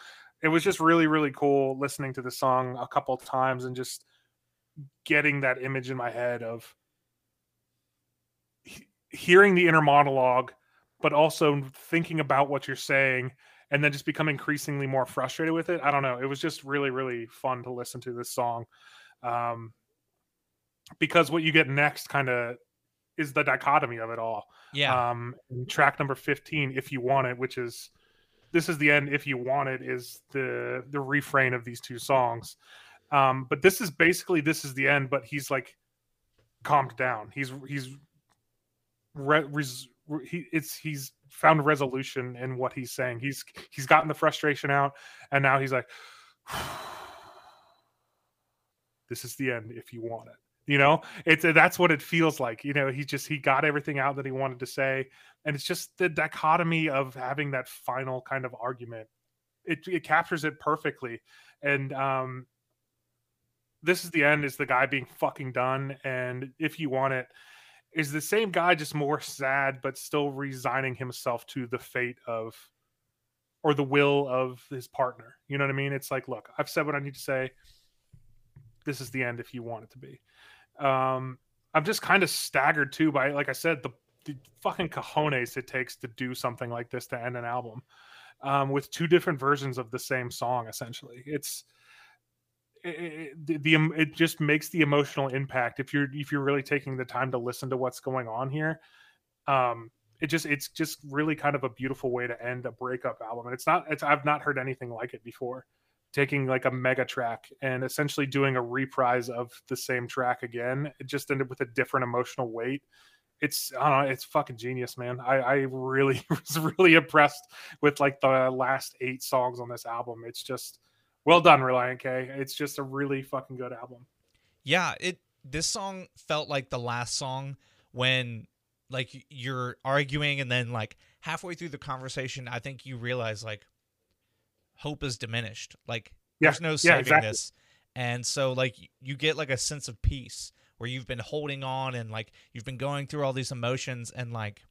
It was just really really cool listening to the song a couple times and just getting that image in my head of he- hearing the inner monologue but also thinking about what you're saying and then just become increasingly more frustrated with it. I don't know. It was just really really fun to listen to this song um because what you get next kind of is the dichotomy of it all. Yeah, um track number 15 if you want it which is this is the end if you want it is the the refrain of these two songs. Um but this is basically this is the end but he's like calmed down. He's he's re- res, re- he it's he's found resolution in what he's saying. He's he's gotten the frustration out and now he's like this is the end if you want it you know it's that's what it feels like you know he just he got everything out that he wanted to say and it's just the dichotomy of having that final kind of argument. It, it captures it perfectly and um this is the end is the guy being fucking done and if you want it is the same guy just more sad but still resigning himself to the fate of or the will of his partner you know what i mean? It's like look i've said what i need to say. This is the end if you want it to be um i'm just kind of staggered too by like i said the, the fucking cojones it takes to do something like this to end an album um with two different versions of the same song essentially. It's it, it, the, it just makes the emotional impact. If you're if you're really taking the time to listen to what's going on here um it just it's just really kind of a beautiful way to end a breakup album. And it's not it's i've not heard anything like it before taking like a mega track and essentially doing a reprise of the same track again it just ended with a different emotional weight. It's i don't know it's fucking genius man. I i really was really impressed with like the last eight songs on this album. It's just well done relient k. It's just a really fucking good album. Yeah. It this song felt like the last song when like you're arguing and then like halfway through the conversation, I think you realize like hope is diminished. Like Yeah, there's no yeah, saving exactly. this, and so like you get like a sense of peace where you've been holding on and like you've been going through all these emotions and like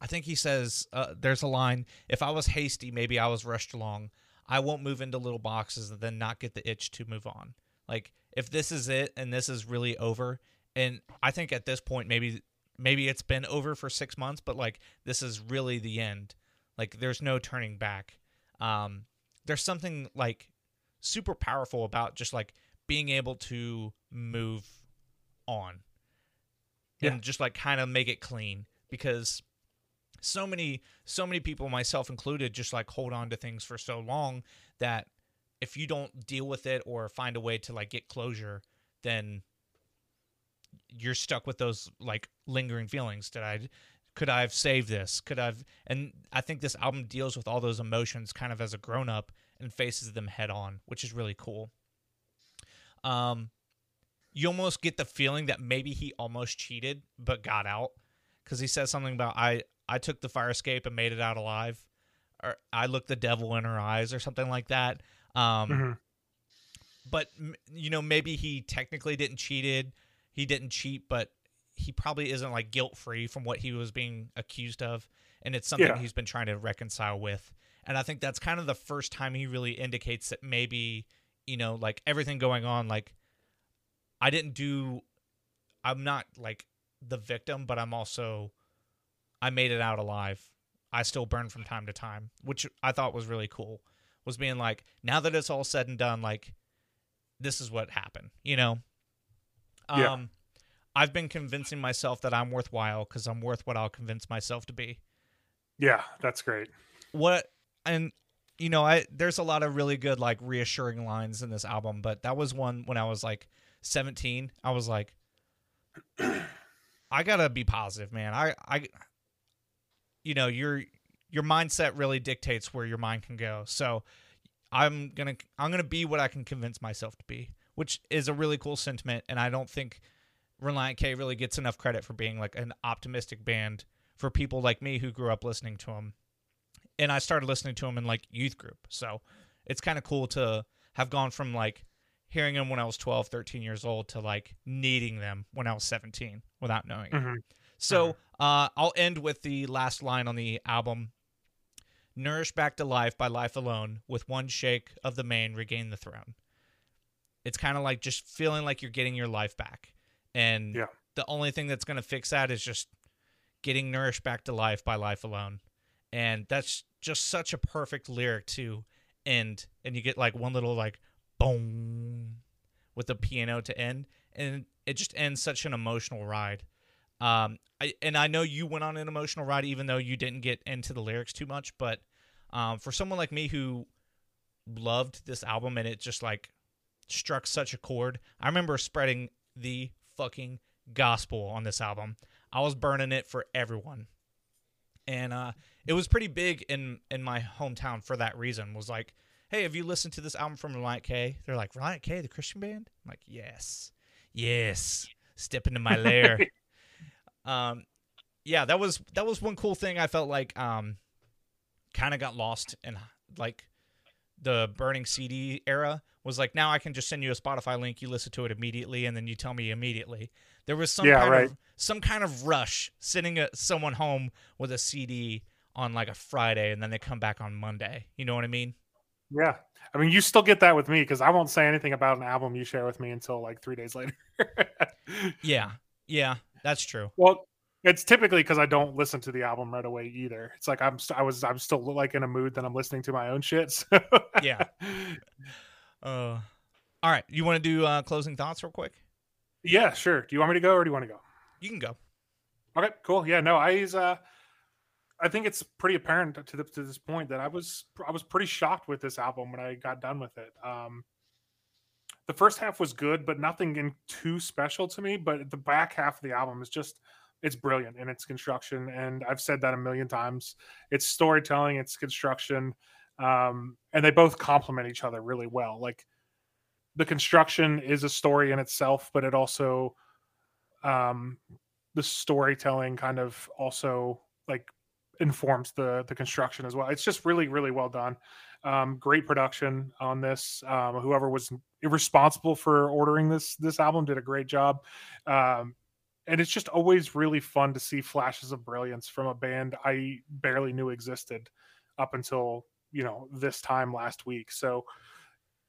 I think he says uh, there's a line if I was hasty maybe I was rushed along. I won't move into little boxes and then not get the itch to move on. Like if this is it and this is really over and I think at this point maybe maybe it's been over for 6 months but like this is really the end. Like there's no turning back um there's something like super powerful about just like being able to move on Yeah. and just like kind of make it clean because so many so many people myself included just like hold on to things for so long that if you don't deal with it or find a way to like get closure then you're stuck with those like lingering feelings did i could i have saved this? Could i've and i think this album deals with all those emotions kind of as a grown up and faces them head on which is really cool. Um you almost get the feeling that maybe he almost cheated but got out. Because he says something about i i took the fire escape and made it out alive or i looked the devil in her eyes or something like that. Um Mhm. but you know maybe he technically didn't cheated he didn't cheat but he probably isn't like guilt free from what he was being accused of and it's something Yeah. he's been trying to reconcile with and i think that's kind of the first time he really indicates that maybe you know like everything going on like i didn't do i'm not like the victim but i'm also i made it out alive i still burn from time to time which i thought was really cool was being like now that it's all said and done like this is what happened you know um Yeah. I've been convincing myself that i'm worthwhile because i'm worth what i'll convince myself to be. Yeah, that's great. what and you know i there's a lot of really good like reassuring lines in this album but that was one when i was like 17 i was like i gotta be positive man. I i you know your your mindset really dictates where your mind can go. So i'm gonna i'm gonna be what i can convince myself to be which is a really cool sentiment and i don't think relient k really gets enough credit for being like an optimistic band for people like me who grew up listening to them. and I started listening to them in like youth group. So it's kind of cool to have gone from like hearing them when I was 12, 13 years old to like needing them when I was 17 without knowing. it. Mhm. So uh, I'll end with the last line on the album Nourish back to life by life alone, with one shake of the mane, regain the throne. It's kind of like just feeling like you're getting your life back. And Yeah. the only thing that's going to fix that is just getting nourished back to life by life alone. And that's just such a perfect lyric to end. And you get like one little like boom with the piano to end. And it just ends such an emotional ride. Um, I, and I know you went on an emotional ride, even though you didn't get into the lyrics too much. But um, for someone like me who loved this album and it just like struck such a chord, I remember spreading the fucking gospel on this album. I was burning it for everyone, and uh, it was pretty big in in my hometown for that reason. Was like, hey, have you listened to this album from Relient K? They're like, Relient K, the Christian band. I'm like, yes, yes. Step into my lair. um, yeah, that was that was one cool thing. I felt like um, kind of got lost in like the burning CD era. Was like now I can just send you a Spotify link, you listen to it immediately, and then you tell me immediately. There was some Yeah, kind right. of some kind of rush sending a, someone home with a CD on like a Friday, and then they come back on Monday. You know what I mean? Yeah. I mean, you still get that with me because I won't say anything about an album you share with me until like three days later. Yeah, yeah, that's true. well, it's typically because I don't listen to the album right away either. It's like I'm st- I was I'm still like in a mood that I'm listening to my own shit. So. Yeah. Uh, all right, you want to do uh, closing thoughts real quick? yeah, sure. Do you want me to go or do you want to go? You can go. Okay, cool. Yeah, no, I uh I think it's pretty apparent to the, to this point that I was I was pretty shocked with this album when I got done with it. Um the first half was good, but nothing in too special to me, but the back half of the album is just it's brilliant in its construction and I've said that a million times. It's storytelling, it's construction, um and they both complement each other really well. Like the construction is a story in itself, but it also um the storytelling kind of also like informs the the construction as well. It's just really really well done. Um, great production on this. Um, whoever was responsible for ordering this this album did a great job. Um, and it's just always really fun to see flashes of brilliance from a band I barely knew existed up until you know this time last week. So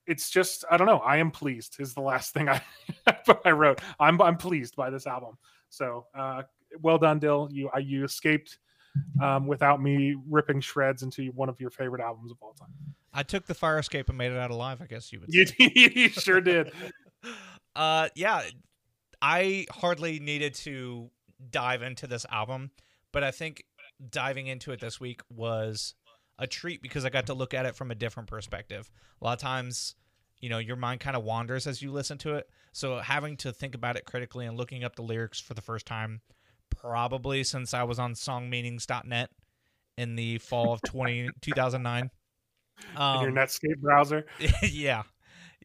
it's just I don't know. I am pleased is the last thing I I wrote. I'm I'm pleased by this album. So uh, well done, Dil. You I, you escaped um, without me ripping shreds into one of your favorite albums of all time. I took the fire escape and made it out alive. I guess you would. You sure did. uh, yeah, I hardly needed to dive into this album, but I think diving into it this week was a treat because I got to look at it from a different perspective. A lot of times, you know, your mind kind of wanders as you listen to it. So having to think about it critically and looking up the lyrics for the first time, probably since I was on songmeanings.net in the fall of 20, 2009. in Um, your Netscape browser. yeah.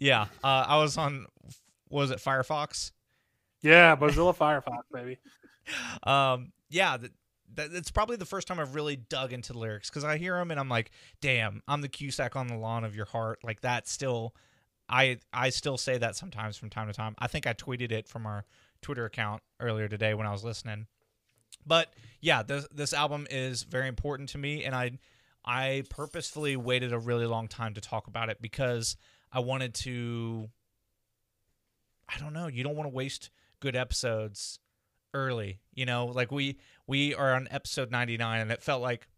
Yeah. Uh, I was on, was it Firefox? Yeah, Mozilla Firefox, baby. um yeah that, it's probably the first time i've really dug into the lyrics because i hear them and i'm like damn i'm the cusack on the lawn of your heart. Like that still i i still say that sometimes from time to time. I think i tweeted it from our twitter account earlier today when i was listening. But yeah this this album is very important to me and i i purposefully waited a really long time to talk about it because i wanted to i don't know you don't want to waste good episodes early you know like we we are on episode 99 and it felt like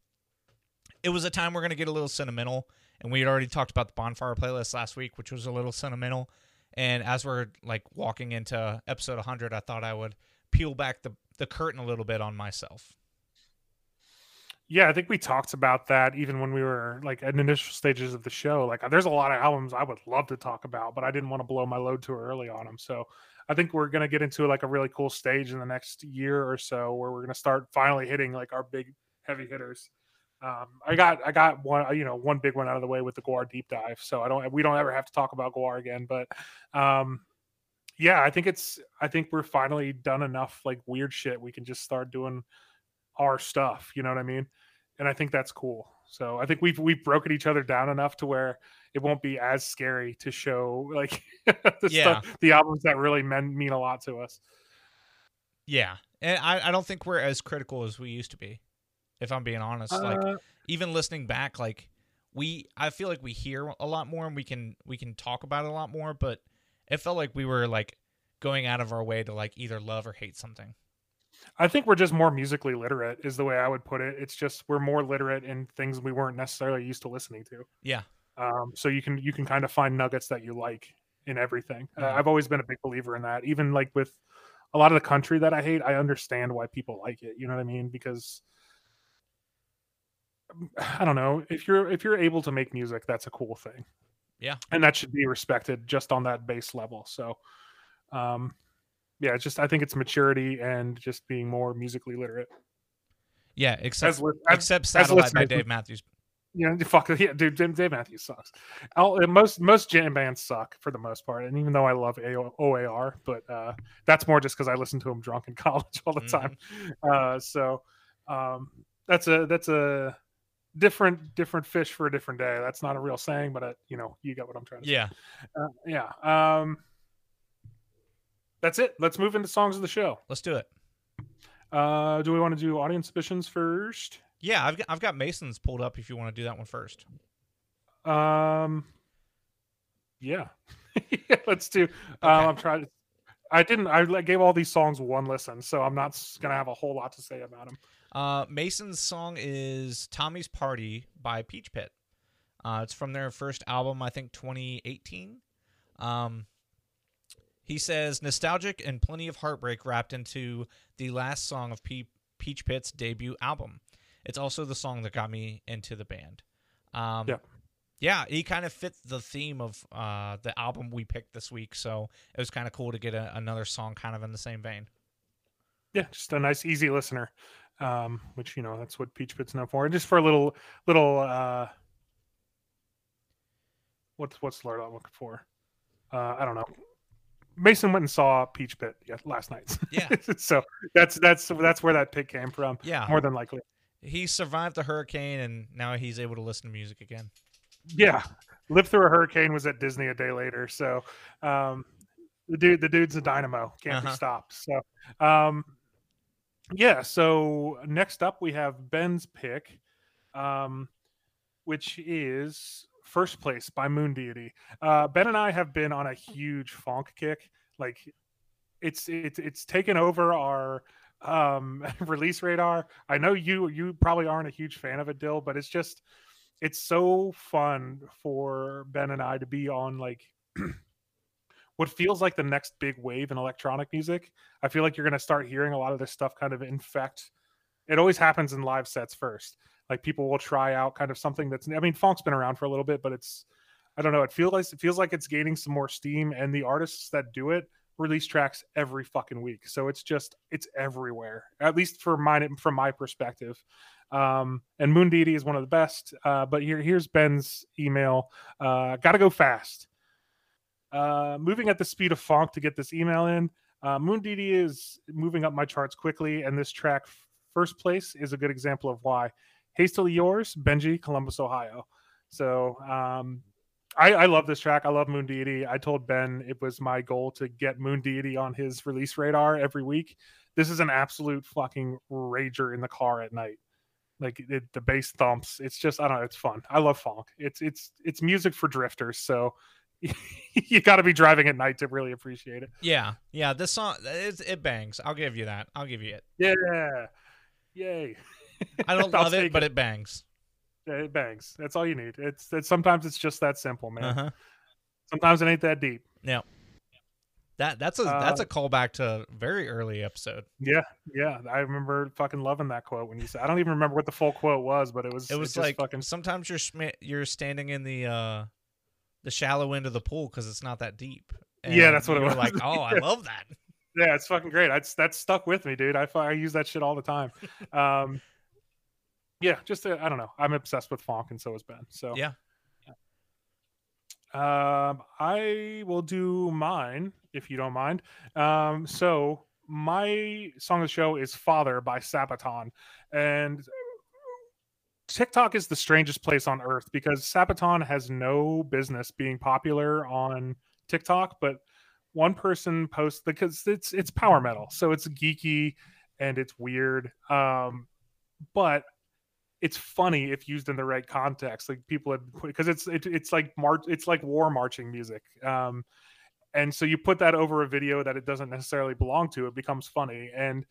it was a time we're going to get a little sentimental and we had already talked about the bonfire playlist last week which was a little sentimental and as we're like walking into episode 100 i thought i would peel back the the curtain a little bit on myself Yeah, I think we talked about that even when we were like at initial stages of the show. Like, there's a lot of albums I would love to talk about, but I didn't want to blow my load too early on them. So, I think we're gonna get into like a really cool stage in the next year or so where we're gonna start finally hitting like our big heavy hitters. Um, I got I got one you know one big one out of the way with the Gwar deep dive, so I don't we don't ever have to talk about Gwar again. But um, yeah, I think it's I think we're finally done enough like weird shit. We can just start doing our stuff. You know what I mean? And I think that's cool. So I think we've we've broken each other down enough to where it won't be as scary to show like the Yeah. stuff, the albums that really mean mean a lot to us. yeah and i, I don't think we're as critical as we used to be if i'm being honest like Uh, even listening back like we i feel like we hear a lot more and we can we can talk about it a lot more but it felt like we were like going out of our way to like either love or hate something I think we're just more musically literate, is the way I would put it. It's just we're more literate in things we weren't necessarily used to listening to. yeah Um, so you can you can kind of find nuggets that you like in everything. Uh, Mhm. I've always been a big believer in that. Even like with a lot of the country that I hate, I understand why people like it. You know what I mean? Because I don't know if you're if you're able to make music, that's a cool thing. Yeah. and that should be respected just on that base level. So, um, yeah, it's just I think it's maturity and just being more musically literate. yeah except As, as except satellite by dave matthews you know, fuck yeah, dude. Dave, Dave Matthews sucks. I'll, uh, most most jam bands suck for the most part, and even though I love OAR, but uh, that's more just because I listen to him drunk in college all the time. Uh, so um, that's a that's a different different fish for a different day. That's not a real saying, but uh, you know, you get what I'm trying to yeah say. Uh, yeah. Um, that's it. Let's move into songs of the show. let's do it Uh, do we want to do audience submissions first? Yeah i've got, I've got masons pulled up if you want to do that one first Um, yeah, Yeah, let's do. Um, I'm trying to. I didn't. I gave all these songs one listen, so I'm not gonna have a whole lot to say about them. Uh, Mason's song is Tommy's Party by Peach Pit. Uh, it's from their first album, I think 2018. Um, he says nostalgic and plenty of heartbreak wrapped into the last song of Pe- Peach Pit's debut album. It's also the song that got me into the band. Um, Yeah. yeah, he kind of fit the theme of uh, the album we picked this week, so it was kind of cool to get a, another song kind of in the same vein. Yeah, just a nice, easy listener. Um, which you know that's what Peach Pit's known for. Just for a little, little. uh What's what's the word I'm looking for? Uh, I don't know. Mason went and saw Peach Pit last night. Yeah. so that's that's that's where that pick came from. Yeah, More than likely. He survived the hurricane and now he's able to listen to music again. Yeah, lived through a hurricane. Was at Disney a day later. So, um, the dude, the dude's a dynamo. Can't Uh-huh. be stopped. So, um, yeah. So next up we have Ben's pick, um, which is first place by MoonDeity. Uh, ben and I have been on a huge funk kick. Like, it's it's it's taken over our um release radar. I know you you probably aren't a huge fan of it, Dil, but it's just it's so fun for Ben and I to be on like what feels like the next big wave in electronic music. I feel like you're going to start hearing a lot of this stuff kind of infect. It always happens in live sets first. Like people will try out kind of something that's. I mean, funk's been around for a little bit, but it's. I don't know. It feels like it feels like it's gaining some more steam, and the artists that do it release tracks every fucking week. So it's just it's everywhere. At least for mine, from my perspective. Um, and MoonDeity is one of the best. Uh, but here here's Ben's email. Uh, Got to go fast. Uh, moving at the speed of funk to get this email in. Uh, MoonDeity is moving up my charts quickly, and this track, first place, is a good example of why. Hastily yours, Benji, Columbus, Ohio. So um, I, I love this track. I love MoonDeity. I told Ben it was my goal to get MoonDeity on his release radar every week. This is an absolute fucking rager in the car at night. Like it, the bass thumps. It's just I don't know. It's fun. I love funk. It's it's it's music for drifters. So you got to be driving at night to really appreciate it. Yeah, yeah. This song it, it bangs. I'll give you that. I'll give you it. Yeah, yay. I don't love it, take but it. it bangs. It bangs. That's all you need. It's, it's sometimes it's just that simple, man. Uh huh. Sometimes it ain't that deep. Yeah. That that's a Uh, that's a callback to a very early episode. Yeah, yeah. I remember fucking loving that quote when you said. I don't even remember what the full quote was, but it was. It was just like fucking. sometimes you're sma- you're standing in the uh the shallow end of the pool because it's not that deep. Yeah, that's what it was. Like, oh, I love that. Yeah, it's fucking great. That's that's stuck with me, dude. I I use that shit all the time. Um, yeah, just uh, I don't know. I'm obsessed with funk, and so is Ben. So Yeah. Um, I will do mine if you don't mind. Um, so my song of the show is "Father" by Sabaton, and TikTok is the strangest place on earth because Sabaton has no business being popular on TikTok, but one person posts because it's it's power metal, so it's geeky and it's weird. Um, but it's funny if used in the right context. Like people had because it's it, it's like march it's like war marching music. Um, and so you put that over a video that it doesn't necessarily belong to, it becomes funny. And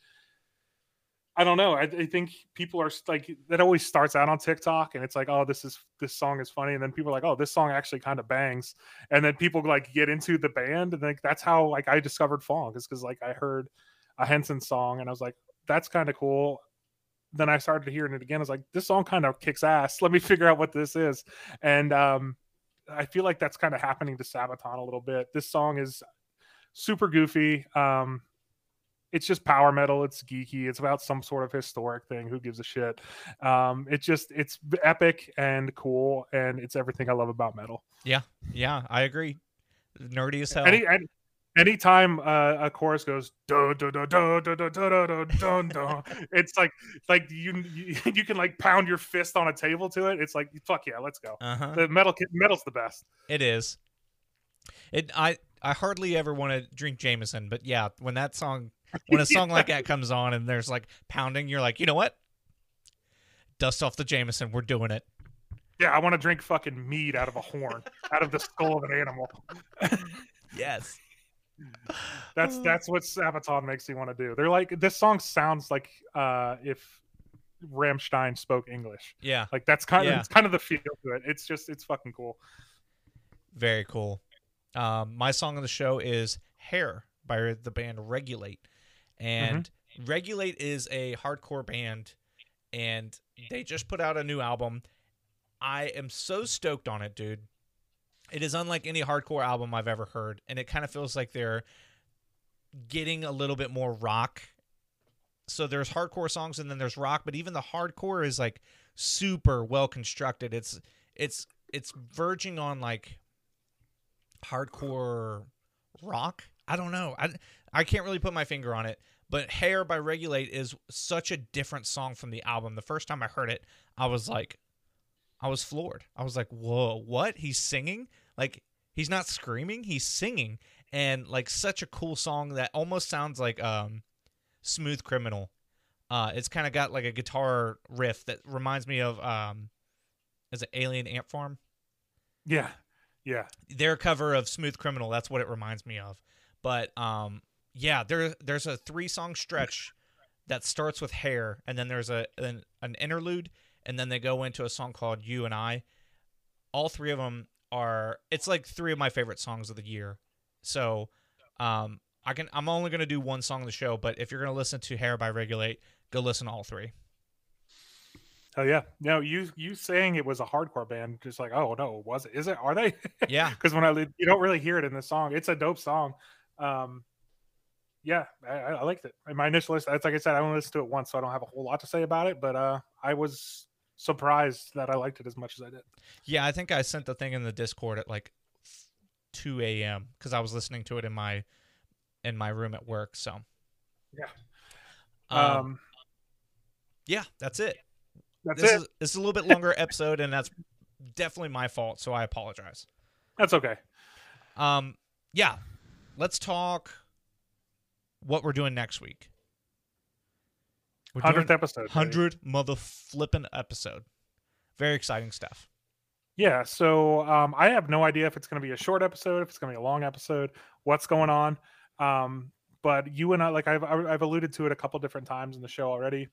I don't know. I, I think people are like that always starts out on TikTok, and it's like, oh, this is this song is funny, and then people are like, oh, this song actually kind of bangs, and then people like get into the band, and like that's how like I discovered funk is because like I heard a Henson song, and I was like, that's kind of cool. Then I started hearing it again. I was like, this song kind of kicks ass. Let me figure out what this is, and um, I feel like that's kind of happening to Sabaton a little bit. This song is super goofy. Um, it's just power metal. It's geeky. It's about some sort of historic thing. Who gives a shit? Um, it just it's epic and cool, and it's everything I love about metal. Yeah, yeah, I agree. Nerdy as hell. Any, any anytime uh, a chorus goes do do do do do do do do do do, it's like like you, you you can like pound your fist on a table to it. It's like fuck yeah, let's go. uh huh. The metal metal's the best. It is. It I I hardly ever want to drink Jameson, but yeah, when that song when a song like that comes on and there's like pounding, you're like, you know what? Dust off the Jameson. We're doing it. Yeah, I want to drink fucking mead out of a horn, out of the skull of an animal. Yes. That's that's what Sabaton makes you want to do. They're like this song sounds like uh if Rammstein spoke English. Yeah. Like that's kind of Yeah. it's kind of the feel to it. It's just it's fucking cool. Very cool. Um, my song of the show is "Hair" by the band Regulate, and Regulate is a hardcore band, and they just put out a new album. I am so stoked on it, dude. It is unlike any hardcore album I've ever heard, and it kind of feels like they're getting a little bit more rock. So there's hardcore songs and then there's rock, but even the hardcore is like super well constructed. It's it's it's verging on like hardcore rock. I don't know. I I can't really put my finger on it, but Hair by Regulate is such a different song from the album. The first time I heard it, I was like I was floored. I was like, "Whoa, what? He's singing? Like he's not screaming, he's singing." And like such a cool song that almost sounds like um Smooth Criminal. Uh it's kind of got like a guitar riff that reminds me of um is it Alien Ant Farm? Yeah. Yeah. their cover of Smooth Criminal. That's what it reminds me of. But um, yeah, there there's a three song stretch that starts with hair, and then there's a an, an interlude, and then they go into a song called You and I. All three of them are. It's like three of my favorite songs of the year, So, um, I can I'm only gonna do one song of the show, but if you're gonna listen to Hair by Regulate, go listen to all three. Oh yeah, no, you you saying it was a hardcore band, just like oh no, was it? Is it? Are they? Yeah, Because when I you don't really hear it in the song, it's a dope song. Um, yeah, I, I I liked it. In my initial list, it's like I said, I only listened to it once, so I don't have a whole lot to say about it. But uh, I was surprised that I liked it as much as I did. yeah. I think I sent the thing in the Discord at like 2 a.m. because I was listening to it in my in my room at work. So, Yeah. um, Um, yeah, that's it. that's this it. is it's a little bit longer episode, and that's definitely my fault. So I apologize. That's okay. Um, yeah, let's talk what we're doing next week. Hundredth episode. hundred mother flipping episode. Very exciting stuff. Yeah, so um, I have no idea if it's going to be a short episode, if it's going to be a long episode, what's going on. Um, but you and I, like I've I've alluded to it a couple different times in the show already.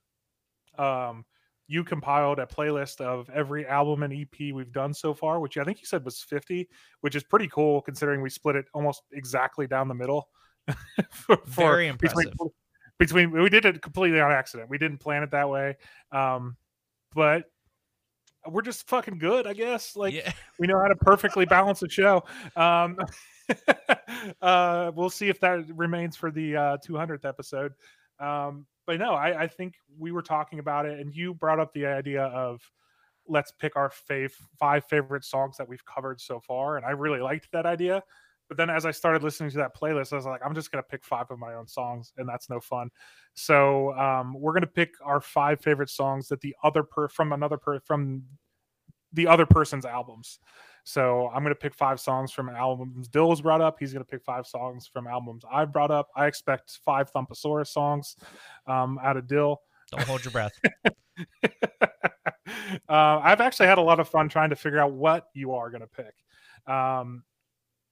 Um, you compiled a playlist of every album and EP we've done so far, which I think you said was fifty, which is pretty cool considering we split it almost exactly down the middle. for- Very impressive. Between, we did it completely on accident. We didn't plan it that way. Um, but we're just fucking good, I guess. Like yeah, we know how to perfectly balance a show. Um, uh, we'll see if that remains for the uh, 200th episode. Um, but no, I, I think we were talking about it, and you brought up the idea of let's pick our fav- five favorite songs that we've covered so far, and I really liked that idea. But then as I started listening to that playlist, I was like, I'm just gonna pick five of my own songs, and that's no fun. So um, we're gonna pick our five favorite songs that the other per from another per from the other person's albums. So I'm going to pick five songs from albums Dil was brought up. He's going to pick five songs from albums I've brought up. I expect five Thumpasaurus songs um, out of Dil. don't hold your breath. uh, I've actually had a lot of fun trying to figure out what you are going to pick. Um,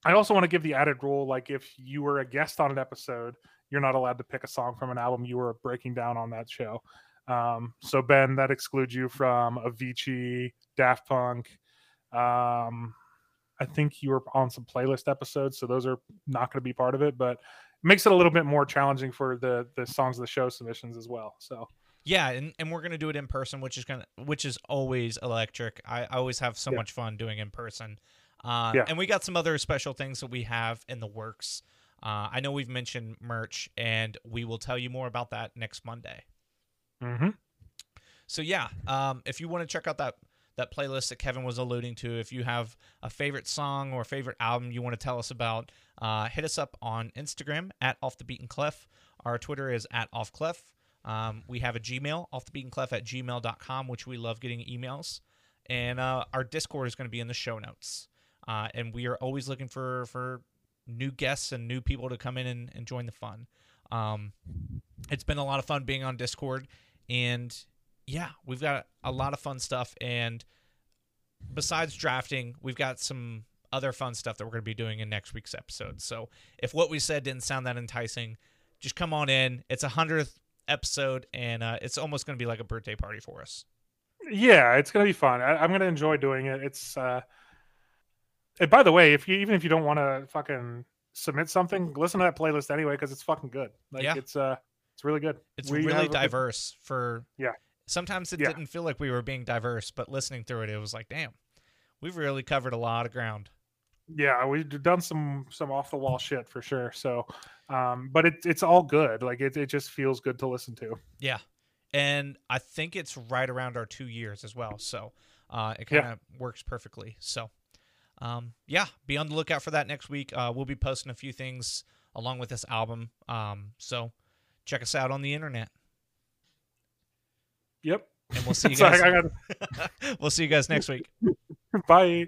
I also want to give the added rule like if you were a guest on an episode, you're not allowed to pick a song from an album you were breaking down on that show. Um, so Ben, that excludes you from Avicii, Daft Punk. Um, I think you were on some playlist episodes, so those are not going to be part of it, but it makes it a little bit more challenging for the the songs of the show submissions as well. So Yeah, and, and we're gonna do it in person, which is gonna which is always electric. I, I always have so Yeah. much fun doing in person. Uh, Yeah. And we got some other special things that we have in the works. Uh, I know we've mentioned merch, and we will tell you more about that next Monday. mm-hmm. So yeah, um, if you want to check out that that playlist that Kevin was alluding to, if you have a favorite song or favorite album you want to tell us about, uh, hit us up on Instagram at Off the Beaten Clef. Our Twitter is at Off Clef. Um, we have a Gmail, off the beaten clef at gmail.com, which we love getting emails. And uh, our Discord is going to be in the show notes. Uh, and we are always looking for for new guests and new people to come in and, and join the fun. Um, it's been a lot of fun being on Discord, and yeah, we've got a lot of fun stuff. And besides drafting, we've got some other fun stuff that we're going to be doing in next week's episode. So if what we said didn't sound that enticing, just come on in. It's a hundredth episode, and uh, it's almost going to be like a birthday party for us. yeah, it's gonna be fun. I, I'm gonna enjoy doing it. It's uh, and by the way, if you even if you don't want to fucking submit something, listen to that playlist anyway because it's fucking good. Like Yeah. it's uh, it's really good. It's We really a good- diverse for Yeah. Sometimes it Yeah. didn't feel like we were being diverse, but listening through it, it was like, damn, we've really covered a lot of ground. yeah we've done some some off the wall shit for sure so um but it, it's all good like it, it just feels good to listen to Yeah. And I think it's right around our two years as well. So uh, it kind of works perfectly. So, um, yeah, be on the lookout for that next week. Uh, we'll be posting a few things along with this album. Um, so check us out on the internet. yep And we'll see you Sorry, guys. I we'll see you guys next week. bye